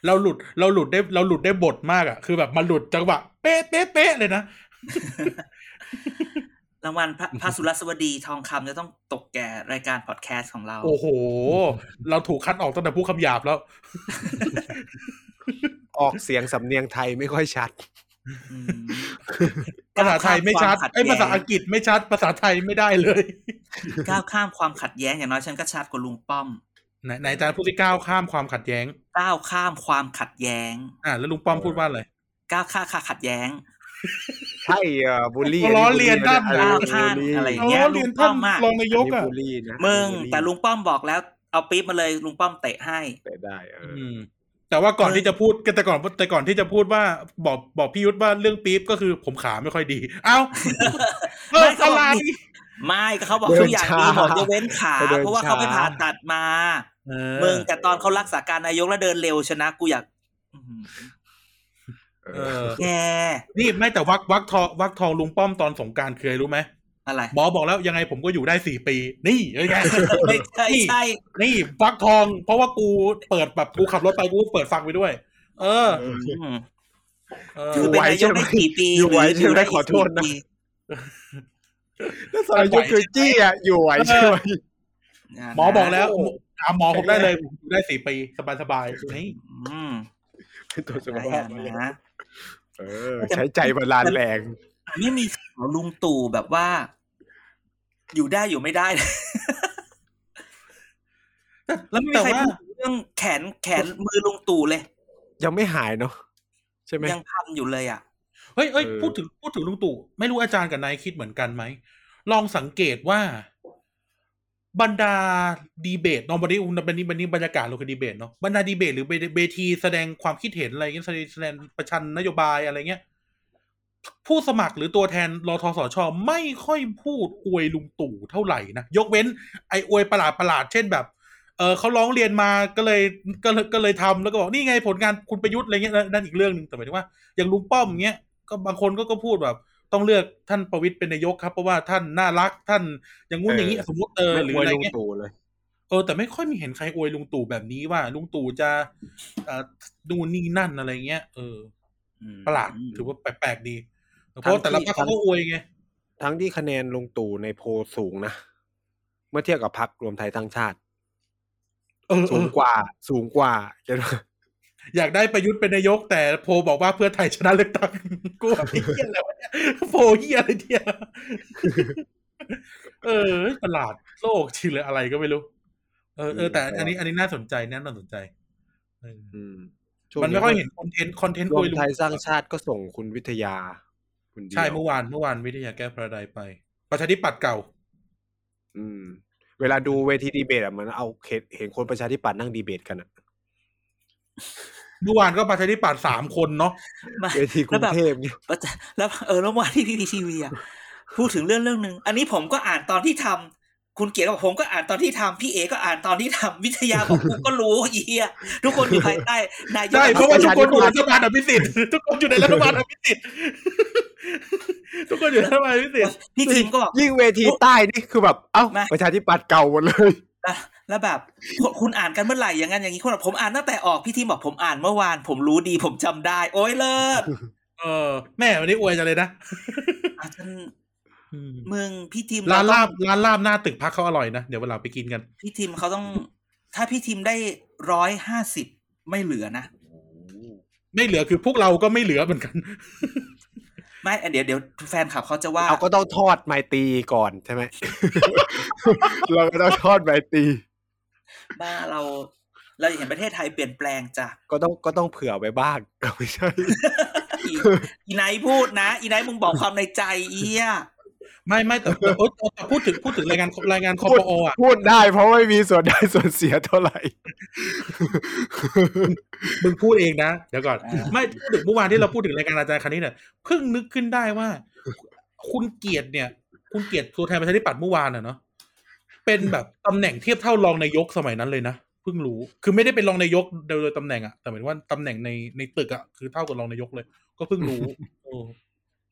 เราหลุดเราหลุดได้เราหลุดได้บทมากอะ คือแบบมันหลุดจังหวะเป๊ะเป๊ะเป๊ะเลยนะ รางวัลพระพระสุรสวดีทองคำจะต้องตกแก่รายการพอดแคสต์ของเรา โอ้โห เราถูกคัดออกตั้งแต่ผู้คำหยาบแล้ว ออกเสียงสำเนียงไทยไม่ค่อยชัดอืมภาษาไทยไม่ชัดก้วข้ไอ้ยควภาษาอังกฤษไม่ชัด ภาษาไทยไม่ได้เลย ก้าวข้ามความขัดแย้งอย่างน้อยฉันก็ชัดกว่าลุงป้อมไหนไหนอาจารย์พูดที่ก้าวข้ามความขัดแย้ง ก้าวข้ามความขัดแย้ง อ่าแล้วลุงป้อมพูดว่าอะไร ก้าวข้ามขัดแย้ง ใช่เอ่อบูลลี่ล้อเลียนด้านอัก้าวบูลข้ามลี่อะไรอย่างโอ้เงี้ยเรียนลุงป้ท่าอนมอะรองนายกอันนี้อะบูลลี่นะมึงบูลลี่แต่ลุงป้อมบอกแล้ว เอาปี๊บมาเลยลุงป้อมเตะให้แต่ได้เอออืมแต่ว่าก่อนเออที่จะพูดแต่ก่อนแต่ก่อนที่จะพูดว่าบอกบอกพี่ยุทธว่าเรื่องปี๊บก็คือผมขาไม่ค่อยดี เอ้าเออไม่เขาอะไรบอกมีไม่ก็เขาบอกเดินทุกอย่างดีหมดช้ายกเว้นขาเขาเดินเพราะว่าเขาไปช้าผ่าตัดมาเออมึงแต่ตอนเขารักษาการนายกแล้วเดินเร็วชนะกูอยากอื้อหือเออ แกนี่ไม่แต่วักวักทองวักทองลุงป้อมตอนสงกรารเคยรู้ไหมอะไรหมอบอกแล้วยังไงผมก็อยู่ได้สี่ปี นี่เอ้ยไงไม่ใช่ใช่นี่ฟักทอง เพราะว่ากูเปิดแบบกูขับรถไปกูเปิดฟังไปด้วย เอออืมเออคือเป็นนายกได้กี่ปีอยู่ไหวรือใช่ไหมด้ขอโทษนะกี่ปีแล้วสารยุทธคือจี้อะอยู่ไหวใช่ไหมหมอบอกแล้วโอ้โหถามหมอผมได้เลยผมอยู่ได้สี่ปีสบายสบายๆนี่อืมเป็นตัวสุขนะภาพนะ เออ ใช้ใจบาลานแรงไม่มีข่าวลุงตู่แบบว่า อยู่ได้อยู่ไม่ได้แล้วไม่มีแต่ใครว่าพูดเรื่องแขนแขนมือลุงตู่เลย ยังไม่หายเนาะใช่ไหมยังพันอยู่เลยอะเฮ้ยเฮ้ยเออพูดถึงพูดถึงลุงตู่ไม่รู้อาจารย์กับนายคิดเหมือนกันไหมลองสังเกตว่า บรรดาดีเบตเนาะวันนี้วันนี้วันนี้บรรยากาศเราคือดีเบตเนาะบรรดาดีเบตหรือเวทีแสดงความคิดเห็นอะไรเงี้ยแสดงประชันนโยบายอะไรเงี้ยผู้สมัครหรือตัวแทนรอทสชอไม่ค่อยพูดอวยลุงตู่เท่าไหร่นะยกเว้นไอ้อวยประหลาดประหลาดๆเช่นแบบเออเขาร้องเรียนมาก็เลยก็เลยก็เลยทำแล้วก็บอกนี่ไงผลงานคุณประยุทธ์อะไรเงี้ยนั่นนั่นอีกเรื่องหนึ่งแต่หมายถึงว่าอย่างลุงป้อมเงี้ยก็บางคนก็ก็พูดแบบ ต้องเลือกท่านประวิตยเป็นนายกครับ เพราะว่าท่านน่ารักท่านอย่างงู้นอย่างนี้เออสมมติเออไม่หรืออวยอะไรลุงเงี้ยตู่เลยเออแต่ไม่ค่อยมีเห็นใครอวยลุงตู่แบบนี้ว่า ลุงตู่จะเอ่อดูนนี่นั่นอะไรเงี้ยเออประหลาดถือว่าแปลกๆดีเพราะแต่ละพรรคเขาก็อวยไงทั้งที่คะแนนลุงตู่ในโพลสูงนะเมื่อเทียบกับพรรครวมไทยทั้งชาติเออเอสูงอกว่า สูงกว่าเห็นไหม อยากได้ประยุทธ์เป็นนายก แต่โพลบอกว่าเพื่อไทยชนะเลือกตั้งกูแบบไอ้เหี้ยอะไรวะเนี่ยโพลเหี้ยอะไรเนี่ยเออประหลาดโลกจริงเลยอะไรก็ไม่รู้ เออเออแต่ อันนี้อันนี้น่าสนใจน่าสนใจเอออืมมันไม่ค่อยเห็น content content รวมไทยสร้างชาติก็ส่งคุณวิทยาคุณเดียวใช่เมื่อวานเมื่อวานวิทยาแก้วภราดัยไปประชาธิปัตย์เก่า อืม เวลาดูเวทีดีเบตอะเหมันเอาเห็นเห็นคนประชาธิปัตย์นั่งดีเบตกันอะ เมื่อวานก็ประชาธิปัตย์สามคนเนาะมาเวทีกรุงเทพเนี่ยแล้วแบบแล้วเออแล้วเมื่อวานที่ PPTV อะพูดถึงเรื่องเรื่องหนึ่งอันนี้ผมก็อ่านตอนที่ทำคุณเกียรติบอกผมก็อ่านตอนที่ทำพี่เอก็อ่านตอนที่ทำวิทยาบอกกูก็รู้อีเหี้ยทุกคนอยู่ภายใต้นายกใช่เพราะว่าทุกคนอยู่ในรัฐบาลอภิสิทธิ์ทุกคนอยู่ในรัฐบาลอภิสิทธิ์ทุกคนอยู่ในรัฐบาลอภิสิทธิ์พี่ทีมก็บอกยิ่งเวทีใต้นี่คือแบบเอ้ามาประชาธิปัตย์เก่าหมดเลย แล้วแล้วแบบคุณคุณอ่านกันเมื่อไหร่อย่างนั้นอย่างนี้คนบอกผมอ่านตั้งแต่ออกพี่ทีมบอกผมอ่านเมื่อวาน ผมรู้ดีผมจำได้ โอ้ยเลิศเออ แม่วันนี้อวยจังเลยนะอาจารย์อืมมึงพี่ทีมร้านเต้องลาบร้านลาบหน้าตึกพักเขาอร่อยนะ เดี๋ยววันหลังไปกินกัน พี่ทีมเขาต้อง ถ้าพี่ทีมได้ร้อยห้าสิบไม่เหลือนะไม่เหลือคือพวกเราก็ไม่เหลือเหมือนกันไม่เดี๋ยวเดี๋ยวแฟนคลับเขาจะว่าเราก็ต้องทอดไมตรีก่อนใช่ไหม เราก็ต้องทอดไมตรี บ้าเรา เราอยากเห็นประเทศไทยเปลี่ยนแปลงจ้ะก็ต้องก็ต้องเผื่อไว้บ้างไม่ใช่อีอีไนท์พูดนะ อีไนท์มึงบอกความในใจเอี้ยไม่ไม่แต่แต่เอ้ยแต่พูดถึงพูดถึงรายงานรายงานคอพูปดโออะพูดได้เพราะไม่มีส่วนได้ส่วนเสียเท่าไหร่ มึงพูดเองนะ เดี๋ยวก่อน ไม่พูดถึงเมื่อวานที่เราพูดถึงรายการอาจารย์คณิตเนี่ยเพิ่งนึกขึ้นได้ว่า คุณเกียรติเนี่ย คุณเกียรติตัวแทนประชาธิปัตย์เมื่อวานอะเนาะ เป็นแบบตำแหน่งเทียบเท่ารองนายกสมัยนั้นเลยนะเพิ่งรู้ คือไม่ได้เป็นรองนายกโดยโดยตำแหน่งอะแต่หมายถึงว่าตำแหน่งในในตึกอะคือเท่ากับรองนายกเลย ก็เพิ่งรู้เออ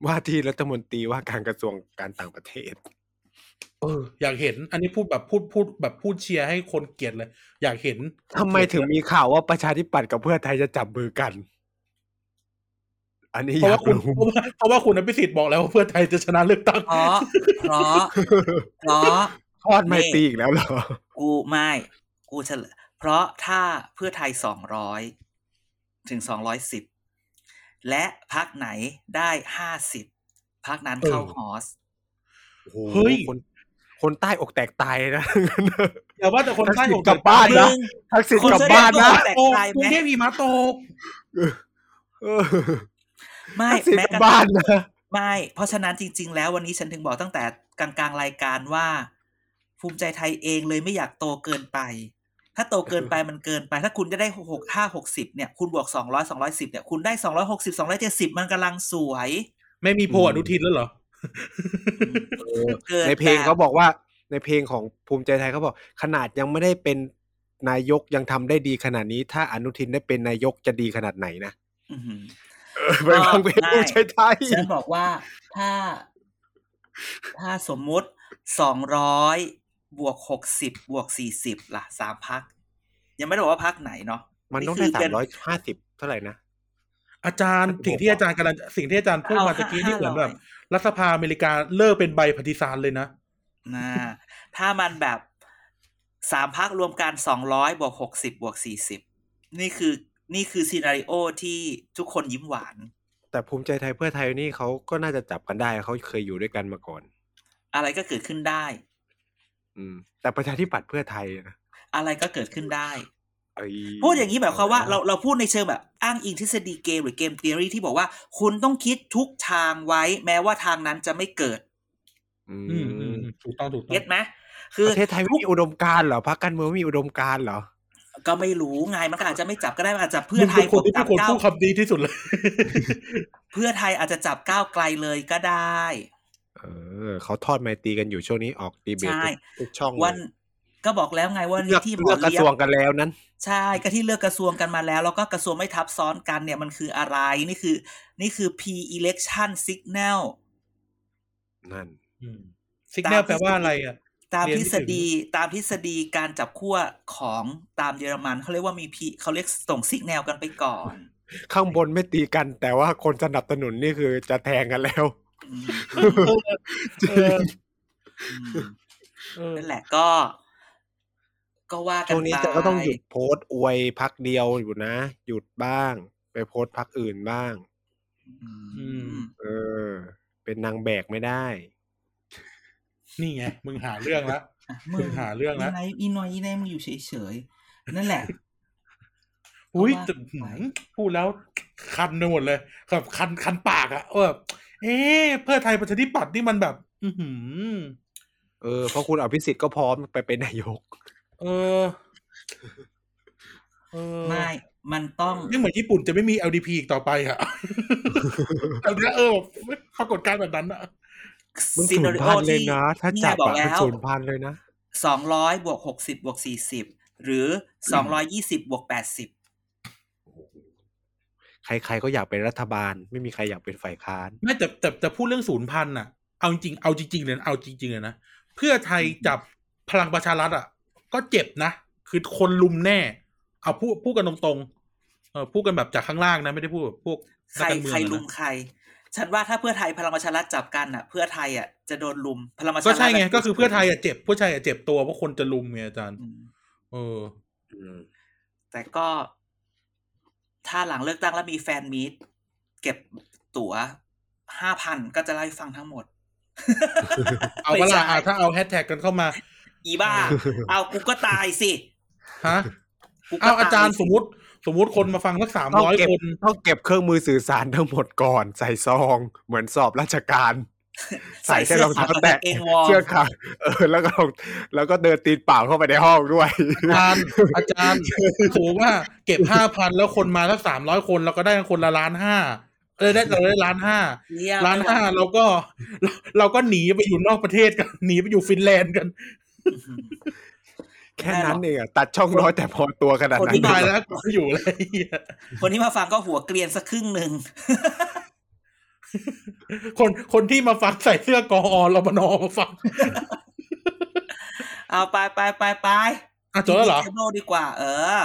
ว่าที่รัฐมนตรีว่าการกระทรวงการต่างประเทศ เออ อยากเห็น อันนี้พูดแบบพูดพูดแบบพูดเชียร์ให้คนเกลียดเลย อยากเห็นทำไมถึงมีข่าวว่าประชาธิปัตย์กับเพื่อไทยจะจับมือกัน อันนี้เพอราะยาว่ากคุณรู้เพราะว่าเพราะว่าคุณอภิสิทธิ์บอกแล้วว่าเพื่อไทยจะชนะเลือกตั้งเพราะเพราะเพราะ ทอดไมตรีอีกแล้วเหรอ กูไม่ กูเฉลยเพราะถ้าเพื่อไทยสองร้อยถึงสองร้อยสิบและพักไหนได้ห้าสิบพักนั้นเข้าเออฮอสโอ้โหเฮ้ยคนคนใต้อกแตกตายนะอย่าว่าแต่คนใต้ทักษิณกลับบ้านนะมึงทักษิณคนกลับเสื้อบ้านแดนะงแตกโตตายไหมกรุงเทพหิมะตกเออไม่ทักษิณแม้กกลัระบบ้าทั่นงนะไม่ เพราะฉะนั้นจริง ๆ แล้ววันนี้ฉันถึงบอกตั้งแต่กลางๆรายการว่า ภูมิใจไทยเองเลยไม่อยากโตเกินไป ถ้าโตเกินไปมันเกินไป ถ้าคุณจะได้หกห้าหกสิบเนี่ย คุณบวกสองร้อยสองร้อยสิบเนี่ยคุณได้สองร้อยหกสิบสองร้อยเจ็ดสิบมันกำลังสวย ไม่มีโพลอนุทินแล้วเหรอเออเกินในเพลงแบบเขาบอกว่าในเพลงของภูมิใจไทยเขาบอก ขนาดยังไม่ได้เป็นนายกยังทำได้ดีขนาดนี้ ถ้าอนุทินได้เป็นนายกจะดีขนาดไหนนะอื้อหือเออไปฟังเพลงภูมิใจไทยฉันบอกว่าถ้า ถ้าสมมุติสองร้อย บวกหกสิบบวกสี่สิบล่ะสามพัก ยังไม่ได้บอกว่าพักไหนเนาะมันต้องได้คืสาเป็มนร้อยห้าสิบเท่าไหร่นะ อาจารย์มันสิ่งที่อาจารย์กำลังสิ่งที่อาจารย์พูดมาตะกี้นี่เหมือนแบบ500รัฐสภาอเมริกาเลิกเป็นใบปฏิสารเลยนะนะถ้ามันแบบสามพักรวมกันสองร้อยบวกหกสิบบวกสี่สิบนี่คือนี่คือซีนารีโอที่ทุกคนยิ้มหวาน แต่ภูมิใจไทยเพื่อไทยนี่เขาก็น่าจะจับกันได้เขาเคยอยู่ด้วยกันมาก่อน อะไรก็เกิดขึ้นได้ อืม แต่ประชาธิปัตย์เพื่อไทยนะอะไรก็เกิดขึ้นได้ไอ้พูดอย่างนี้แบบความว่าเราเราพูดในเชิงแบบอ้างอิงทฤษฎีเกมหรือเกม t ท o r y ที่บอกว่า คุณต้องคิดทุกทางไว้ แม้ว่าทางนั้นจะไม่เกิด อือืมอืมมอืมถูกต้องถูกต้องเก็ตไหมคือประเทศไทยไม่มีอุดมการณ์เหรอพรรคการเมืองไม่มีอุดมการณ์เหรอก็ไม่รู้ไงมันก็อาจจะไม่จับก็ได้มันอาจจะเพื่อมึงไทเป็ยนคนที่จัเป็นคนก้าวพูดคำดีที่สุดเลย เพื่อไทยอาจจะจับก้าวไกลเลยก็ได้ เออเขาทอดไมตรีกันอยู่ช่วงนี้ออกดีเบตใช่ทุกช่องเลยวันก็บอกแล้วไงว่าเลือกที่หมเลืออกกระเลี้ยทรวงงกันแล้วนั้น ใช่ก็ที่เลือกกระทรวงกันมาแล้ว แล้วก็กระทรวงไม่ทับซ้อนกันเนี่ยมันคืออะไรนี่คือ นี่คือ P election signal นั่นสิกแนลแปลว่าอะไรอะ ตามเรียนทไม่ฤถึงษฎีตามทฤษฎีการจับขั้วของตามเยอรมันเขาเรียกว่ามีพีเขาเรียกส่งสิกแนลกันไปก่อน ข้างบนไม่ตีกัน แต่ว่าคนสนับสนุนนี่คือจะแทงกันแล้ว อืมเอออืมเออนั่นแหละก็ ก็ว่ากันช่วงนี้ไปแต่ก็ต้องหยุดโพสต์อวยพักเดียวอยู่นะ หยุดบ้าง ไปโพสต์พักอื่นบ้างอืมเออ เป็นนางแบกไม่ได้ นี่ไง มึงหาเรื่องละอะมึงหาเรื่องนะอีไนอีนอยอีไนมึงอยู่เฉยๆนั่นแหละอุ้ยเพราะว่าแต่หืมพูดแล้วคันไปหมดเลยแบบคันคันปากอะเออ เอ๊ะเพื่อไทยประชาธิปัตย์นี่มันแบบ อือหือเออเพราะคุณอภิสิทธิ์ก็พร้อมไปเป็นนายก เออ เออไม่ มันต้องนี่เหมือนญี่ปุ่นจะไม่มี LDP อีกต่อไปอะอันเนี้ยเออปรากฏการณ์แบบนั้นอะมันซีศูนานย์ริโอพันเลยที่นะ ถ้านี่ไงจับบอกอะแล้เป็นวศูนย์พันเลยนะสองร้อยบวกหกสิบบวกสี่สิบหรือสองร้อยยี่สิบบวกแปดสิบ ใคร ๆ ก็อยากเป็นรัฐบาล ไม่มีใครอยากเป็นฝ่ายค้านไม่แต่แต่แต่พูดเรื่องศูนย์พันอะเอาจริงเอาจริงๆเลยนะเอาจริงๆเลยนะเพื่อไทยจับพลังประชารัฐอะก็เจ็บนะ คือคนลุมแน่ เอาพูดพูดกันตรงๆเออพูดกันแบบจากข้างล่างนะ ไม่ได้พูดแบบพวกใครนักการเมืองใครอะลุมนะใคร ฉันว่าถ้าเพื่อไทยพลังประชารัฐจับกันอะ เพื่อไทยอะจะโดนลุมพลังประชาก็รัฐใช่ไงะก็คือเพื่อไทยอะเจ็บเพื่อไทยอะเจ็บตัวเพราะคนจะลุมไงอาจารย์อืมเออแต่ก็ ถ้าหลังเลือกตั้งแล้วมีแฟนมีตเก็บตั๋วห้าพันก็จะเล่าให้ฟังทั้งหมด เอาเวไม่ลาใช่อะถ้าเอาแฮชแท็กกันเข้ามา อีบ้า เอากูก็ตายสิ ฮะกูก็เอาอาจารย์ตสมมติ สมมติคนมาฟังสักสามต้องร้อยเก็บคนต้องเก็บเครื่องมือสื่อสารทั้งหมดก่อนใส่ซอง เหมือนสอบราชการ ใส่แค่รองเท้าแตะเองวอร์มเชือกขาดเออ แล้วก็รองแล้วก็เดินตีนเปล่าเข้าไปในห้องด้วย อาจารย์อาจารย์สมมติว่าเก็บห้าพันแล้วคนมาสักสามร้อยคนเราก็ได้คนละล้านห้าเออได้เราได้ล้านห้าเนี่ยล้านห้าเราก็เราเราก็หนีไปอยู่นอกประเทศกันหนีไปอยู่ฟินแลนด์กัน แค่นั้นเองอะตัดช่องน้อยแต่พอตัวขนาดคนนั้ที่นตายแล้วกูอยู่เลยเหี้ยคนที่มาฟังก็หัวเกรียนสักครึ่งหนึ่ง คนคนที่มาฟังใส่เสื้อกอรบนมาฟัง เอาไปไปไปไปอะจบแล้วเหรอเทเบิลดีกว่า เออ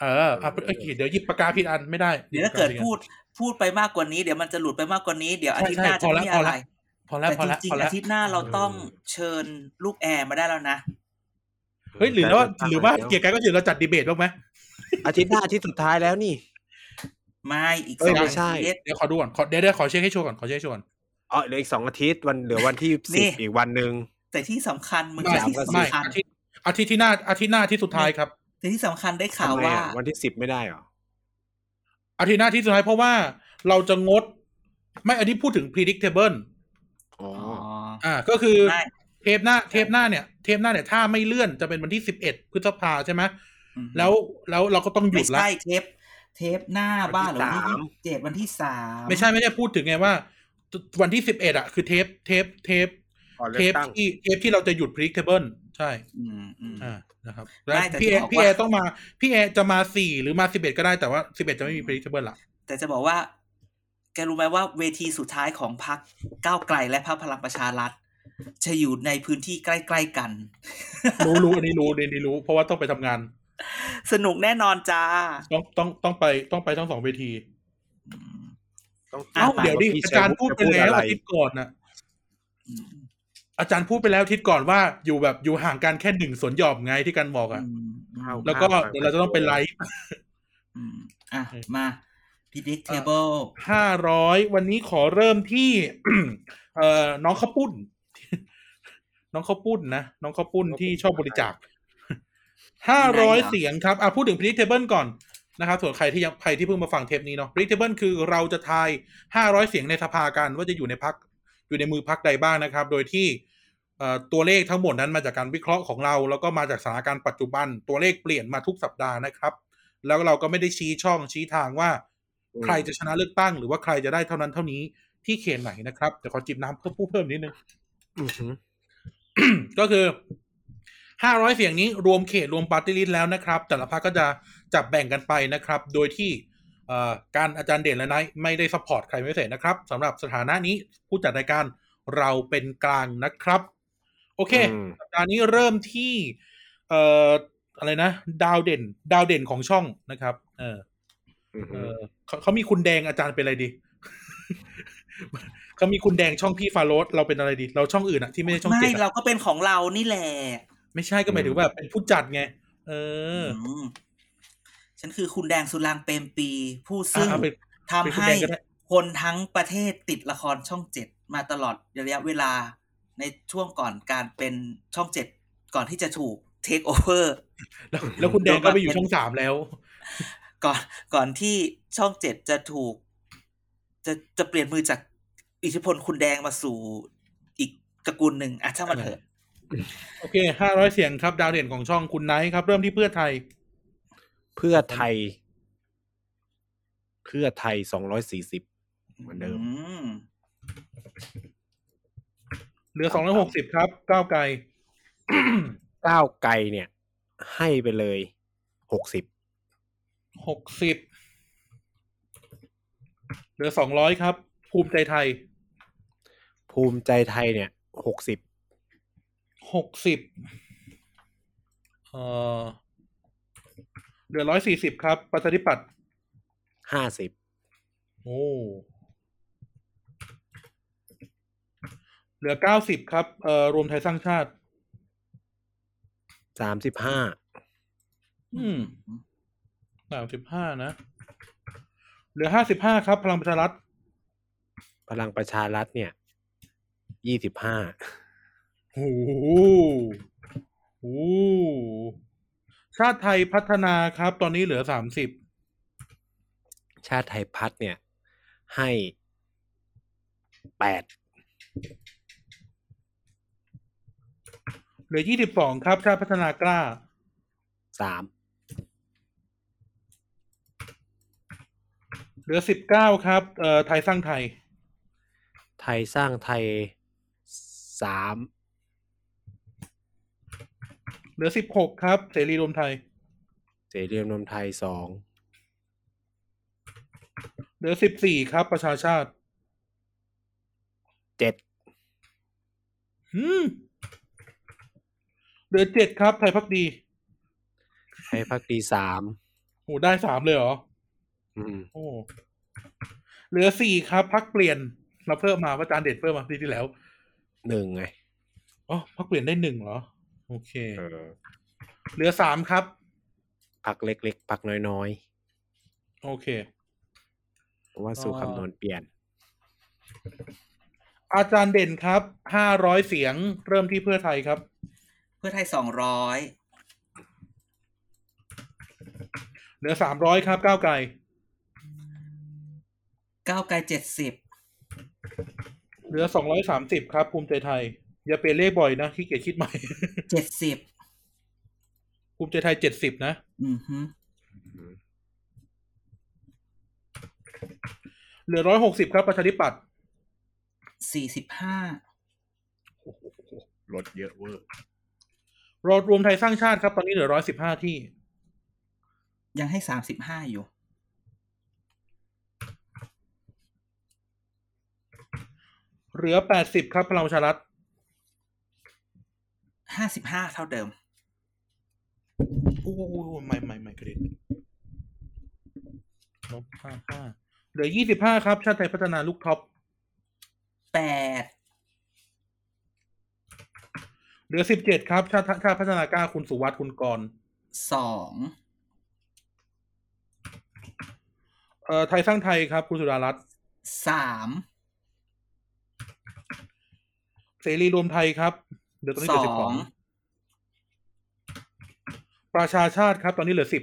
เอออะโอเคเดี๋ยวหยิบปากกาผิดอันไม่ได้ เดี๋ยวถ้าเกิดพูดพูดไปมากกว่านี้เดี๋ยวมันจะหลุดไปมากกว่านี้เดี๋ยวอาใช่ทิตย์หน้าใช่จะพอไม่แล้วมีอะไรพอแล้วแต่พอจแล้วริงพอๆแล้วอาทิตย์หน้าเราต้องเชิญลูกแอร์มาได้แล้วนะเฮ้ยหรือว่าหรือว่าเกียร์กายก็เดี๋ยวเราจัดดีเบตบ้างไหมอาทิตย์หน้าอาทิตย์สุดท้ายแล้วนี่ ไม่อีกเอ้สยองไม่อาใช่ทิตย์เดี๋ยวขอดูก่อนขอเดี๋ยวเดี๋ยวขอเช็คให้ชัวร์ก่อนขอเช็คให้ชัวร์ก่อนอ๋อเหลืออีกสองอาทิตย์วันเหลือวันที่นี่สิบอีกวันหนึ่งแต่ที่สำคัญมึงไม่แต่ที่ไม่สำคัญอาทิตย์อาทิตย์ที่หน้าอาทิตย์หน้าอาที่สุดท้ายครับแต่ที่สำคัญได้ข่าวทำไมว่าอะวันที่สิบไม่ได้เหรออาทิตย์หน้าที่สุดท้ายเพราะว่าเราจะงด ไม่อันนี้พูดถึง predictable อ๋ออ๋ออ่า ก็คือไม่เทปหน้าเทปหน้าเนี่ยเทปหน้าเนี่ยถ้าไม่เลื่อนจะเป็นวันที่สิบเอ็ดพฤษภาใช่ไหมอืมแล้วแล้วเราก็ต้องหยุไม่ดละใช่เทป เทปหน้าบ้านหรือวันที่วันที่สามเจ็ดวันที่สามไม่ใช่ไม่ใช่พูดถึงไงว่า วันที่สิบเอ็ดอะคือเทปเทปเทปก่อนเลืเทอกปตั้งที่เทปที่เราจะหยุด predictable ใช่อืมอืมอ่านะครับไม่แล้วแต่พี่เอจะบอกพี่ว่าเอต้องมาพี่เอจะมาสี่หรือมาสิบเอ็ดก็ได้แต่ว่าสิบเอ็ดจะไม่มี predictable ละแต่จะบอกว่า แกรู้ไหมว่าเวทีสุดท้ายของพรรคก้าวไกลและพรรคพลังประชารัฐจะอยู่ในพื้นที่ใกล้ ๆ กัน รู้รู้อันนี้รู้อันนี้รู้ เพราะว่าต้องไปทำงาน สนุกแน่นอนจ้า ต้องต้องต้องไปต้องไปทั้งสองเวทีต้องอ้าเอ้าไปเดี๋ยวดิพี่อาจารย์พูดไปแล้วจะอาทิตย์ก่อนนะอืมอาจารย์พูดไปแล้วอาทิตย์ก่อนว่าอยู่แบบอยู่ห่างกันแค่หนึ่งสวนหย่อมไงที่กันบอกอะอืมเอาแล้วก็เดี๋ยวเราจะต้องเป็นไลฟ์อืมอะมา predictable ห้าร้อยวันนี้ขอเริ่มที่เอ่อน้องข้าวปุ้น น้องข้าวปุ้นนะ น้องข้าวปุ้นที่ชอบบริจาค ห้าร้อยเสียงครับอะพูดถึง predictable ก่อนนะครับส่วนใครที่ยังใครที่เพิ่งมาฟังเทปนี้เนาะ predictable คือเราจะทายห้าร้อยเสียงในสภากันว่าจะอยู่ในพักอยู่ในมือพักใดบ้างนะครับ โดยที่เอ่อตัวเลขทั้งหมดนั้นมาจากการวิเคราะห์ของเรา แล้วก็มาจากสถานการณ์ปัจจุบัน ตัวเลขเปลี่ยนมาทุกสัปดาห์นะครับ แล้วเราก็ไม่ได้ชี้ช่องชี้ทางว่า ใครจะชนะเลือกตั้ง หรือว่าใครจะได้เท่านั้นเท่านี้ที่เขตไหนนะครับเดี๋ยวขอจิบน้ำเพิ่มพูดเพิ่มนิดนึงอือหือก็คือ ห้าร้อยเสียงนี้รวมเขตรวมปาร์ตี้ลิสต์แล้วนะครับ แต่ละพรรคก็จะจับแบ่งกันไปนะครับ โดยที่เอ่อการอาจารย์เด่นและไนท์ไม่ได้ support ใครไม่เสร็จนะครับสำหรับสถานะนี้ผู้จัดรายการเราเป็นกลางนะครับ โอเคอืมสัปดาห์นี้เริ่มที่เอ่ออะไรนะ ดาวเด่น ดาวเด่นของช่องนะครับ เอออือเอหืออเขาเขามีคุณแดงอาจารย์เป็นอะไรดีเขามีคุณแดงช่องพี่ฟาโรสเราเป็นอะไรดี เราช่องอื่นอะที่ไม่ใช่ช่องไม่เจ็ดอะเราก็เป็นของเรานี่แหละ ไม่ใช่ก็หมายถึงว่าเป็นผู้จัดไง เออมฉันคือคุณแดงสุรางเปรมปี ผู้ซึ่งอะเอาเป็นทำเป็นคุณให้แดงก็ได้คนทั้งประเทศติดละครช่องเจ็ดมาตลอดระยะเวลาในช่วงก่อนการเป็นช่องเจ็ดก่อนที่จะถูกเทคโอเวอร์แล้วแล้วคุณแดงก็ไปอยู่ช่องสามแล้ว ก่อนก่อนที่ช่องเจ็ดจะถูก จะจะเปลี่ยนมือจากอิทธิพลคุณแดงมาสู่อีกตระกูลหนึ่งอะช่างมันเถอะ โอเคห้าร้อยเสียงครับ ดาวเด่นของช่องคุณไนท์ครับ เริ่มที่เพื่อไทย เพื่อไทย เพื่อไทยสองร้อยสี่สิบเหมือนเดิมมเหลือสองร้อยหกสิบครับ ก้าวไกล ก้าวไกลเนี่ย ให้ไปเลยหกสิบหกสิบเหลือสองร้อยครับ ภูมิใจไทย ภูมิใจไทยเนี่ยหกสิบ หกสิบเออเหลือร้อยสี่สิบครับ ประชาธิปัตย์ห้าสิบโอ้เหลือเก้าสิบครับ เอ่อ รวมไทยสร้างชาติสามสิบห้า อืมสามสิบห้านะ เหลือห้าสิบห้าครับ พลังประชารัฐ พลังประชารัฐเนี่ย ยี่สิบห้า โอ้โหโอ้โหชาติไทยพัฒนาครับ ตอนนี้เหลือสามสิบชาติไทยพัฒน์เนี่ย ให้แปดเหลือยี่สิบสองครับ ชาติพัฒนากล้าสามเหลือสิบเก้าครับเอ่อไทยสร้างไทย ไทยสร้างไทยสาม เหลือสิบหกครับ เสรีรวมไทย เสรีรวมไทยสองเหลือสิบสี่ครับ ประชาชาติเจ็ดหืมเหลือเจ็ดครับ ไทยพักดีไทยพักดีสามโอ้ได้สามเลยเหรอ อืมโอ้เหลือสี่ครับ พักเปลี่ยนเราเพิ่มมาว่าจานเด็ดเพิ่มมาปีที่แล้วหนึ่งไงอ๋อพักเปลี่ยนได้หนึ่งเหรอ โอเคเออเหลือสามครับ พักเล็กๆ พักน้อยโอเคๆเพราะว่าสู่คำนวณเปลี่ยน อาจารย์เด่นครับ ห้าร้อยเสียง เริ่มที่เพื่อไทยครับ เพื่อไทยสองร้อยเหลือสามร้อยครับ ก้าวไกล ก้าวไกลเจ็ดสิบเหลือสองร้อยสามสิบครับ ภูมิใจไทย อย่าเปลี่ยนเลขบ่อยนะขี้เกียจคิดใหม่เจ็ดสิบภูมิใจไทยเจ็ดสิบนะอือฮึเหลือร้อยหกสิบครับประชาธิปัตย์สี่สิบห้าโอ้โหลดเยอะเวอร์รรวมไทยสร้างชาติครับ ตอนนี้เหลือร้อยสิบห้าที่ ยังให้สามสิบห้าอยู่ เหลือแปดสิบครับพลังประชารัฐ ห้าสิบห้าเท่าเดิมโอ้โหไม่ไม่ไม่กระเด็นลบห้าห้าเหลือยี่สิบห้าครับ ชาติไทยพัฒนาลูกท็อปแปดเหลือสิบเจ็ดครับ ชาติชาติพัฒนากล้าคุณสุวัสด์คุณกรณ์สองเอ่อไทยสร้างไทยครับ คุณสุดารัตน์สามเสรีรวมไทยครับ เหลือตอนนี้สเหลืออสิบสองงประชาชาติครับ ตอนนี้เหลือสิบ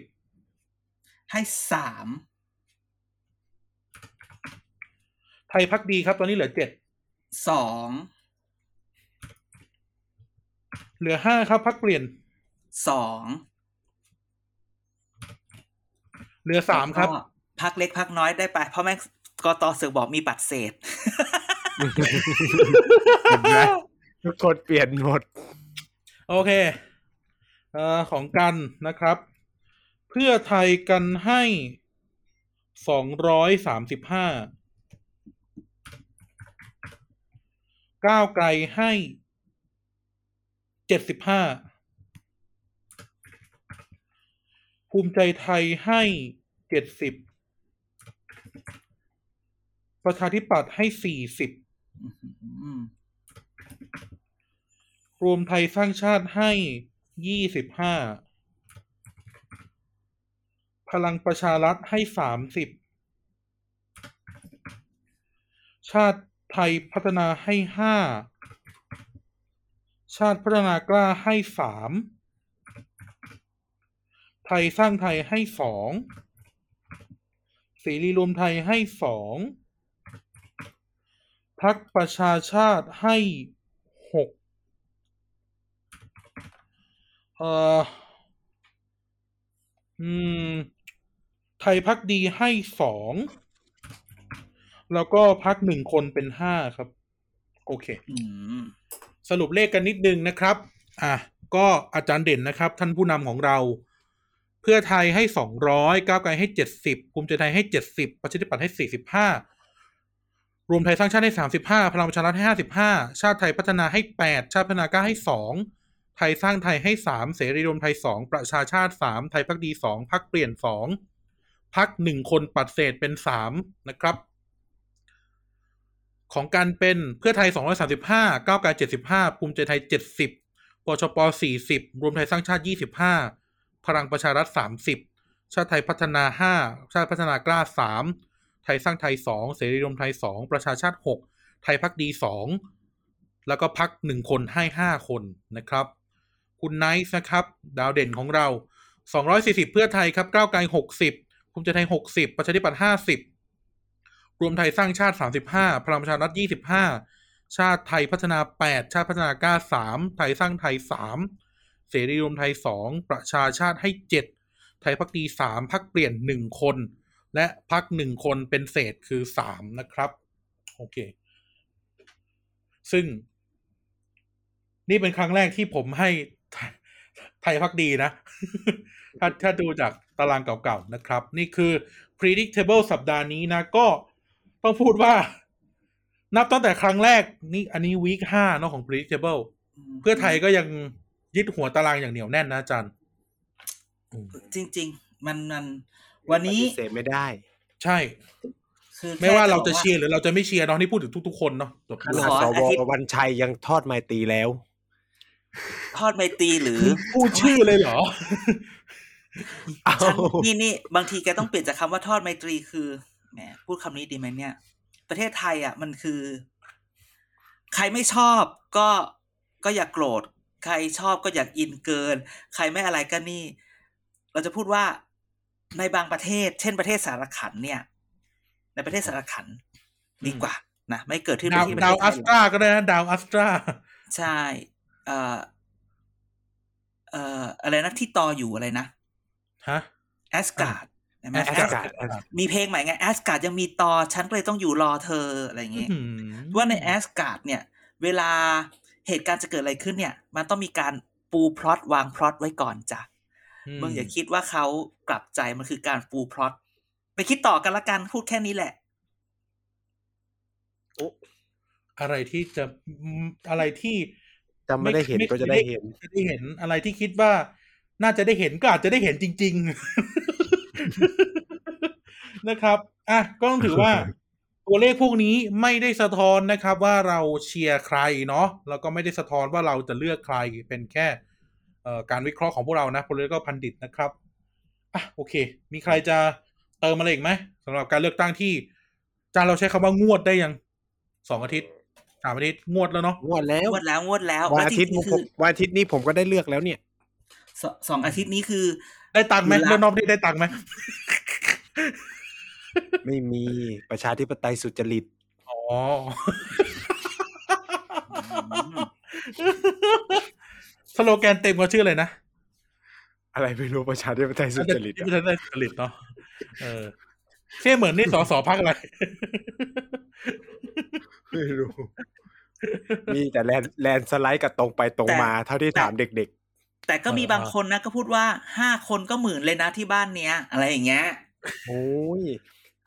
ให้สามไทยพักดีครับ ตอนนี้เหลือเจ็ดสองเหลือห้าครับพักเปลี่ยนสองเหลือสามครับแล้วก็พักเล็กพักน้อยได้ไปเพราะแม่งกตเสือกบอกมีบัตรเศษเห็นไหมทุ กคนเปลี่ยนหมด โอเคเอ่อของกันนะครับ เพื่อไทยกันให้สองร้อยสามสิบห้าก้าวไกลให้เจ็ดสิบห้าภูมิใจไทยให้เจ็ดสิบประชาธิปัตย์ให้สี่สิบอืม รวมไทยสร้างชาติให้ยี่สิบห้าพลังประชารัฐให้สามสิบชาติไทยพัฒนาให้ห้าชาติพัฒนากล้าให้สามไทยสร้างไทยให้สองเสรีรวมไทยให้สองพักประชาชาติให้ก เอ่ออืม ไทยพักดีให้สอง แล้วก็พักหนึ่งคนเป็นห้าครับ โอเคอืมสรุปเลขกันนิดนึงนะครับ อะ ก็อาจารย์เด่นนะครับ ท่านผู้นำของเรา เพื่อไทยให้สองร้อยก้าวไกลให้เจ็ดสิบภูมิใจไทยให้เจ็ดสิบประชาธิปัตย์ให้สี่สิบห้ารวมไทยสร้างชาติให้สามสิบห้าพลังประชารัฐให้ห้าสิบห้าชาติไทยพัฒนาให้แปดชาติพัฒนากล้าให้สอง ไทยสร้างไทยให้สามเสรีรวมไทยสองประชาชาติสามไทยพักดีสองพักเปลี่ยนสองพักหนึ่งคนปัดเศษเป็นสามนะครับ ของการเป็นเพื่อไทย 235 ก้าวไกล75 ภูมิใจไทย 70ปชป 40 รวมไทยสร้างชาติ 25 พลังประชารัฐ 30 ชาติไทยพัฒนา 5 ชาติพัฒนากล้า 3 ไทยสร้างไทย 2 เสรีรวมไทย 2 ประชาชาติ 6 ไทยพักดี 2 แล้วก็พัก1คนให้ 5 คนนะครับ คุณไนท์นะครับ ดาวเด่นของเรา 240 เพื่อไทยครับก้าวไกล 60ภูมิใจไทย 60 ประชาธิปัตย์50 รวมไทยสร้างชาติ 35 พลังประชารัฐ 25 ชาติไทยพัฒนา 8 ชาติพัฒนากล้า 3 ไทยสร้างไทย 3 เสรีรวมไทย 2 ประชาชาติให้ 7 ไทยพักดี 3 พักเปลี่ยน 1 คน และพัก1คนเป็นเศษคือ 3 นะครับ โอเค ซึ่งนี่เป็นครั้งแรกที่ผมให้ ทยไทยพักดีนะ ถ้าถ้าดูจากตารางเก่าๆนะครับ นี่คือ predictable สัปดาห์นี้นะ ก็ต้องพูดว่า นับตั้งแต่ครั้งแรก นี่อันนี้วีคห้าเนาะของ predictable เพื่อไทยก็ยังยึดหัวตารางอย่างเหนียวแน่นนะอาจารย์อืมจริง ๆ มันมันวันนี้ปฏิเสธไม่ได้ ใช่คือไม่ว่าแค่เราจะบอกเชียร์หรือเราจะไม่เชียร์เนาะนี่พูดถึงทุกๆคนเนาะจบขนาดขอสอาวทิตย์วันชัยยังทอดไมตรีแล้ว ทอดไมตรีหรือพูดชื่อเลยเหรอเอาฉันนี่นี่บางทีแกต้องเปลี่ยนจากคำว่าทอดไมตรีคือแหมพูดคำนี้ดีไหมเนี่ย ประเทศไทยอะ มันคือ ใครไม่ชอบก็ก็อย่ากโกรธ ใครชอบก็อยากอินเกิน ใครไม่อะไรก็นี่ เราจะพูดว่าในบางประเทศ เช่นประเทศสารขันเนี่ย ในประเทศสารขันดีกว่านะไม่เกิดขึ้นในดาวที่ประดาเทวศไทอัยสหรอกตราก็ได้นะดาวอัสตราใช่ เอ่อเอ่ออะไรนะที่ต่ออยู่อะไรนะฮะแอสการ์ดใช่ไหม Asgard Asgard มีเพลงใหม่ไงแอสการ์ดยังมีต่อฉันก็เลยต้องอยู่รอเธออะไรอย่างเงี้ยอืมว่าในแอสการ์ดเนี่ย เวลาเหตุการณ์จะเกิดอะไรขึ้นเนี่ย มันต้องมีการปูพล็อตวางพล็อตไว้ก่อนจ้ะมึงอย่าคิดว่าเขากลับใจมันคือการปูพล็อตไปคิดต่อกันละกันพูดแค่นี้แหละอะไรที่จะอะไรที่ จำไม่ได้เห็นก็จะได้เห็นจะได้เห็นอะไรที่คิดว่า น่าจะได้เห็นก็อาจจะได้เห็นจริง ๆ นะครับอะก็ต้องถือว่าตัวเลขพวกนี้ไม่ได้สะท้อนนะครับ ว่าเราเชียร์ใครเนาะแล้วก็ไม่ได้สะท้อนว่าเราจะเลือกใครเป็นแค่เอ่อการวิเคราะห์ของพวกเรานะ political พันดิตนะครับอะโอเค มีใครจะเติมอะไรอีกไหมสำหรับการเลือกตั้งที่จานเราใช้คำว่างวดได้ยังสองอาทิตย์ สามอาทิตย์งวดแล้วเนาะงวดแล้วงวดแล้วงวดแล้ววันแล้วอาจทิตย์ริงๆผคืมอวันอาทิตย์นี้ผมก็ได้เลือกแล้วเนี่ยสสองอาทิตย์นี้คือ ได้ตังค์ไหมละเรื่องนอกนี่ได้ตังค์ไหมไม่มีประชาธิปไตยสุจริตอ๋อสโลแกนเต็มเขาชื่ออะไรนะ อะไรไม่รู้ประชาธิปไตยสุจริตที่อะไม่ได้สุจริตเนาะเออเชื่อเหมือนนี่สอสอพักอะไร ไม่รู้ มีแต่แลนแลนสไลด์กับตรงไปตรงมาเท่าที่ถามเด็กแต่ก็มีเออบางคนนะก็พูดว่าห้าคนก็หมื่นเลยนะที่บ้านเนี้ย อะไรอย่างเงี้ยๆโอ้ย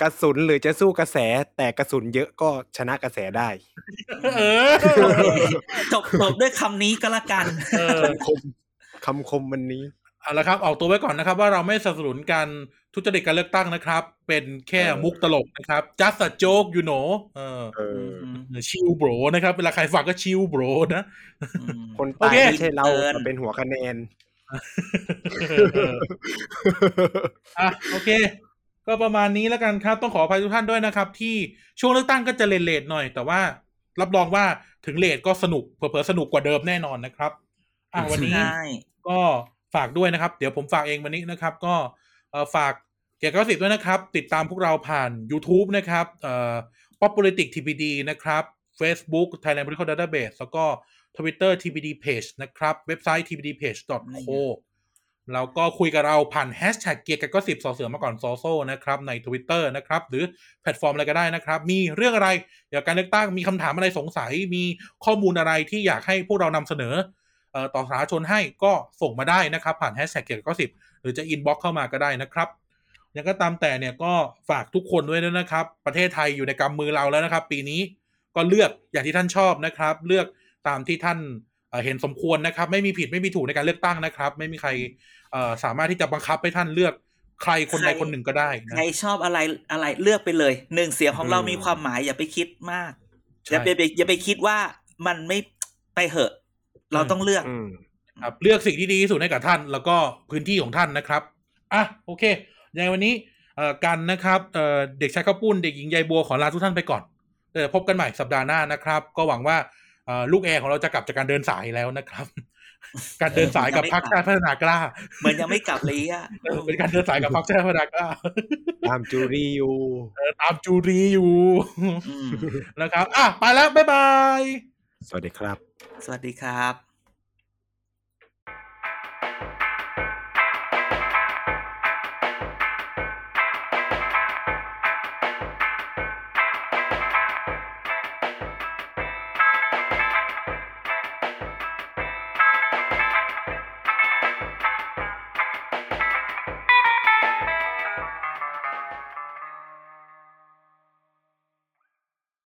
กระสุนหรือจะสู้กระแสแต่กระสุนเยอะก็ชนะกระแสได้ เออจบจบด้วยคำนี้ก็แล้วกันเออคมคำคมวันนี้เอาละครับ ออกตัวไว้ก่อนนะครับ ว่าเราไม่สนับสนุนการ ทุจริตการเลือกตั้งนะครับ เป็นแค่เออมุกตลกนะครับ just a joke you know เออเออชิลโบรนะครับ เวลาใครฟังก็ชิลโบรนะ คนโอตายเคไม่ใช่เราเกินแต่เป็นหัวคะแนนเอออะโอเค ก็ประมาณนี้แล้วกันครับ ต้องขออภัยทุกท่านด้วยนะครับ ที่ช่วงเลือกตั้งก็จะเลทๆหน่อย แต่ว่ารับรองว่าถึงเลทก็สนุกเผลอๆสนุกกว่าเดิมแน่นอนนะครับ อะวันนี้ใช่ก็ฝากด้วยนะครับ เดี๋ยวผมฝากเองวันนี้นะครับ ก็เอ่อ ฝากเกียรติกสิบด้วยนะครับ ติดตามพวกเราผ่าน YouTube นะครับเอ่อ Pop Politics TPD นะครับ Facebook Thailand Political Database แล้วก็ Twitter TPD Page นะครับ เว็บไซต์ tpdpage.co แล้วก็คุยกับเราผ่านแฮชแท็กเกียร์กันก็สิบสอเสือมาก่อนซอโซนะครับ ใน Twitter นะครับ หรือแพลตฟอร์มอะไรก็ได้นะครับ มีเรื่องอะไรเกี่ยวกับการเลือกตั้งมีคำถามอะไรสงสัย มีข้อมูลอะไรที่อยากให้พวกเรานำเสนอเอ่อต่อสาธารณชนให้ก็ส่งมาได้นะครับ ผ่านแฮชแท็กเกียกกายกอสซิป หรือจะ inbox เข้ามาก็ได้นะครับยังก็ตามแต่เนี่ยก็ฝากทุกคนด้วยนะครับ ประเทศไทยอยู่ในกำมือเราแล้วนะครับ ปีนี้ก็เลือกอย่างที่ท่านชอบนะครับ เลือกตามที่ท่านเอ่อเห็นสมควรนะครับ ไม่มีผิดไม่มีถูกในการเลือกตั้งนะครับ ไม่มีใครเอ่อสามารถที่จะบังคับให้ท่านเลือกใครคนใดคนหนึ่งก็ได้นะใครชอบอะไรอะไรเลือกไปเลยหนึ่งเสียงของเราอืมมีความหมายอย่าไปคิดมากใช่อย่าไปอย่าอย่าไปคิดว่ามันไม่ไปเหอะ เราต้องเลือกอืม ครับเลือกสิ่งที่ดีที่สุดให้กับท่าน แล้วก็พื้นที่ของท่านนะครับอะโอเคยังไงวันนี้เอ่อกันนะครับเอ่อเด็กชายข้าวปุ้นเด็กหญิงยายบัวขอลาทุกท่านไปก่อนเดี๋ยวพบกันใหม่สัปดาห์หน้านะครับ ก็หวังว่าเอ่อลูกแอร์ของเราจะกลับจากการเดินสายแล้วนะครับ การเดินสายกับพรรคชาติพัฒนากล้าเหมือนยังไม่กลับเลยอะเออเป็นการเดินสายกับพรรคชาติพัฒนากล้า ตามจูรีอยู่เออตามจูรีอยู่อืมนะครับ อะไปแล้วบ๊ายบาย สวัสดีครับ สวัสดีครับ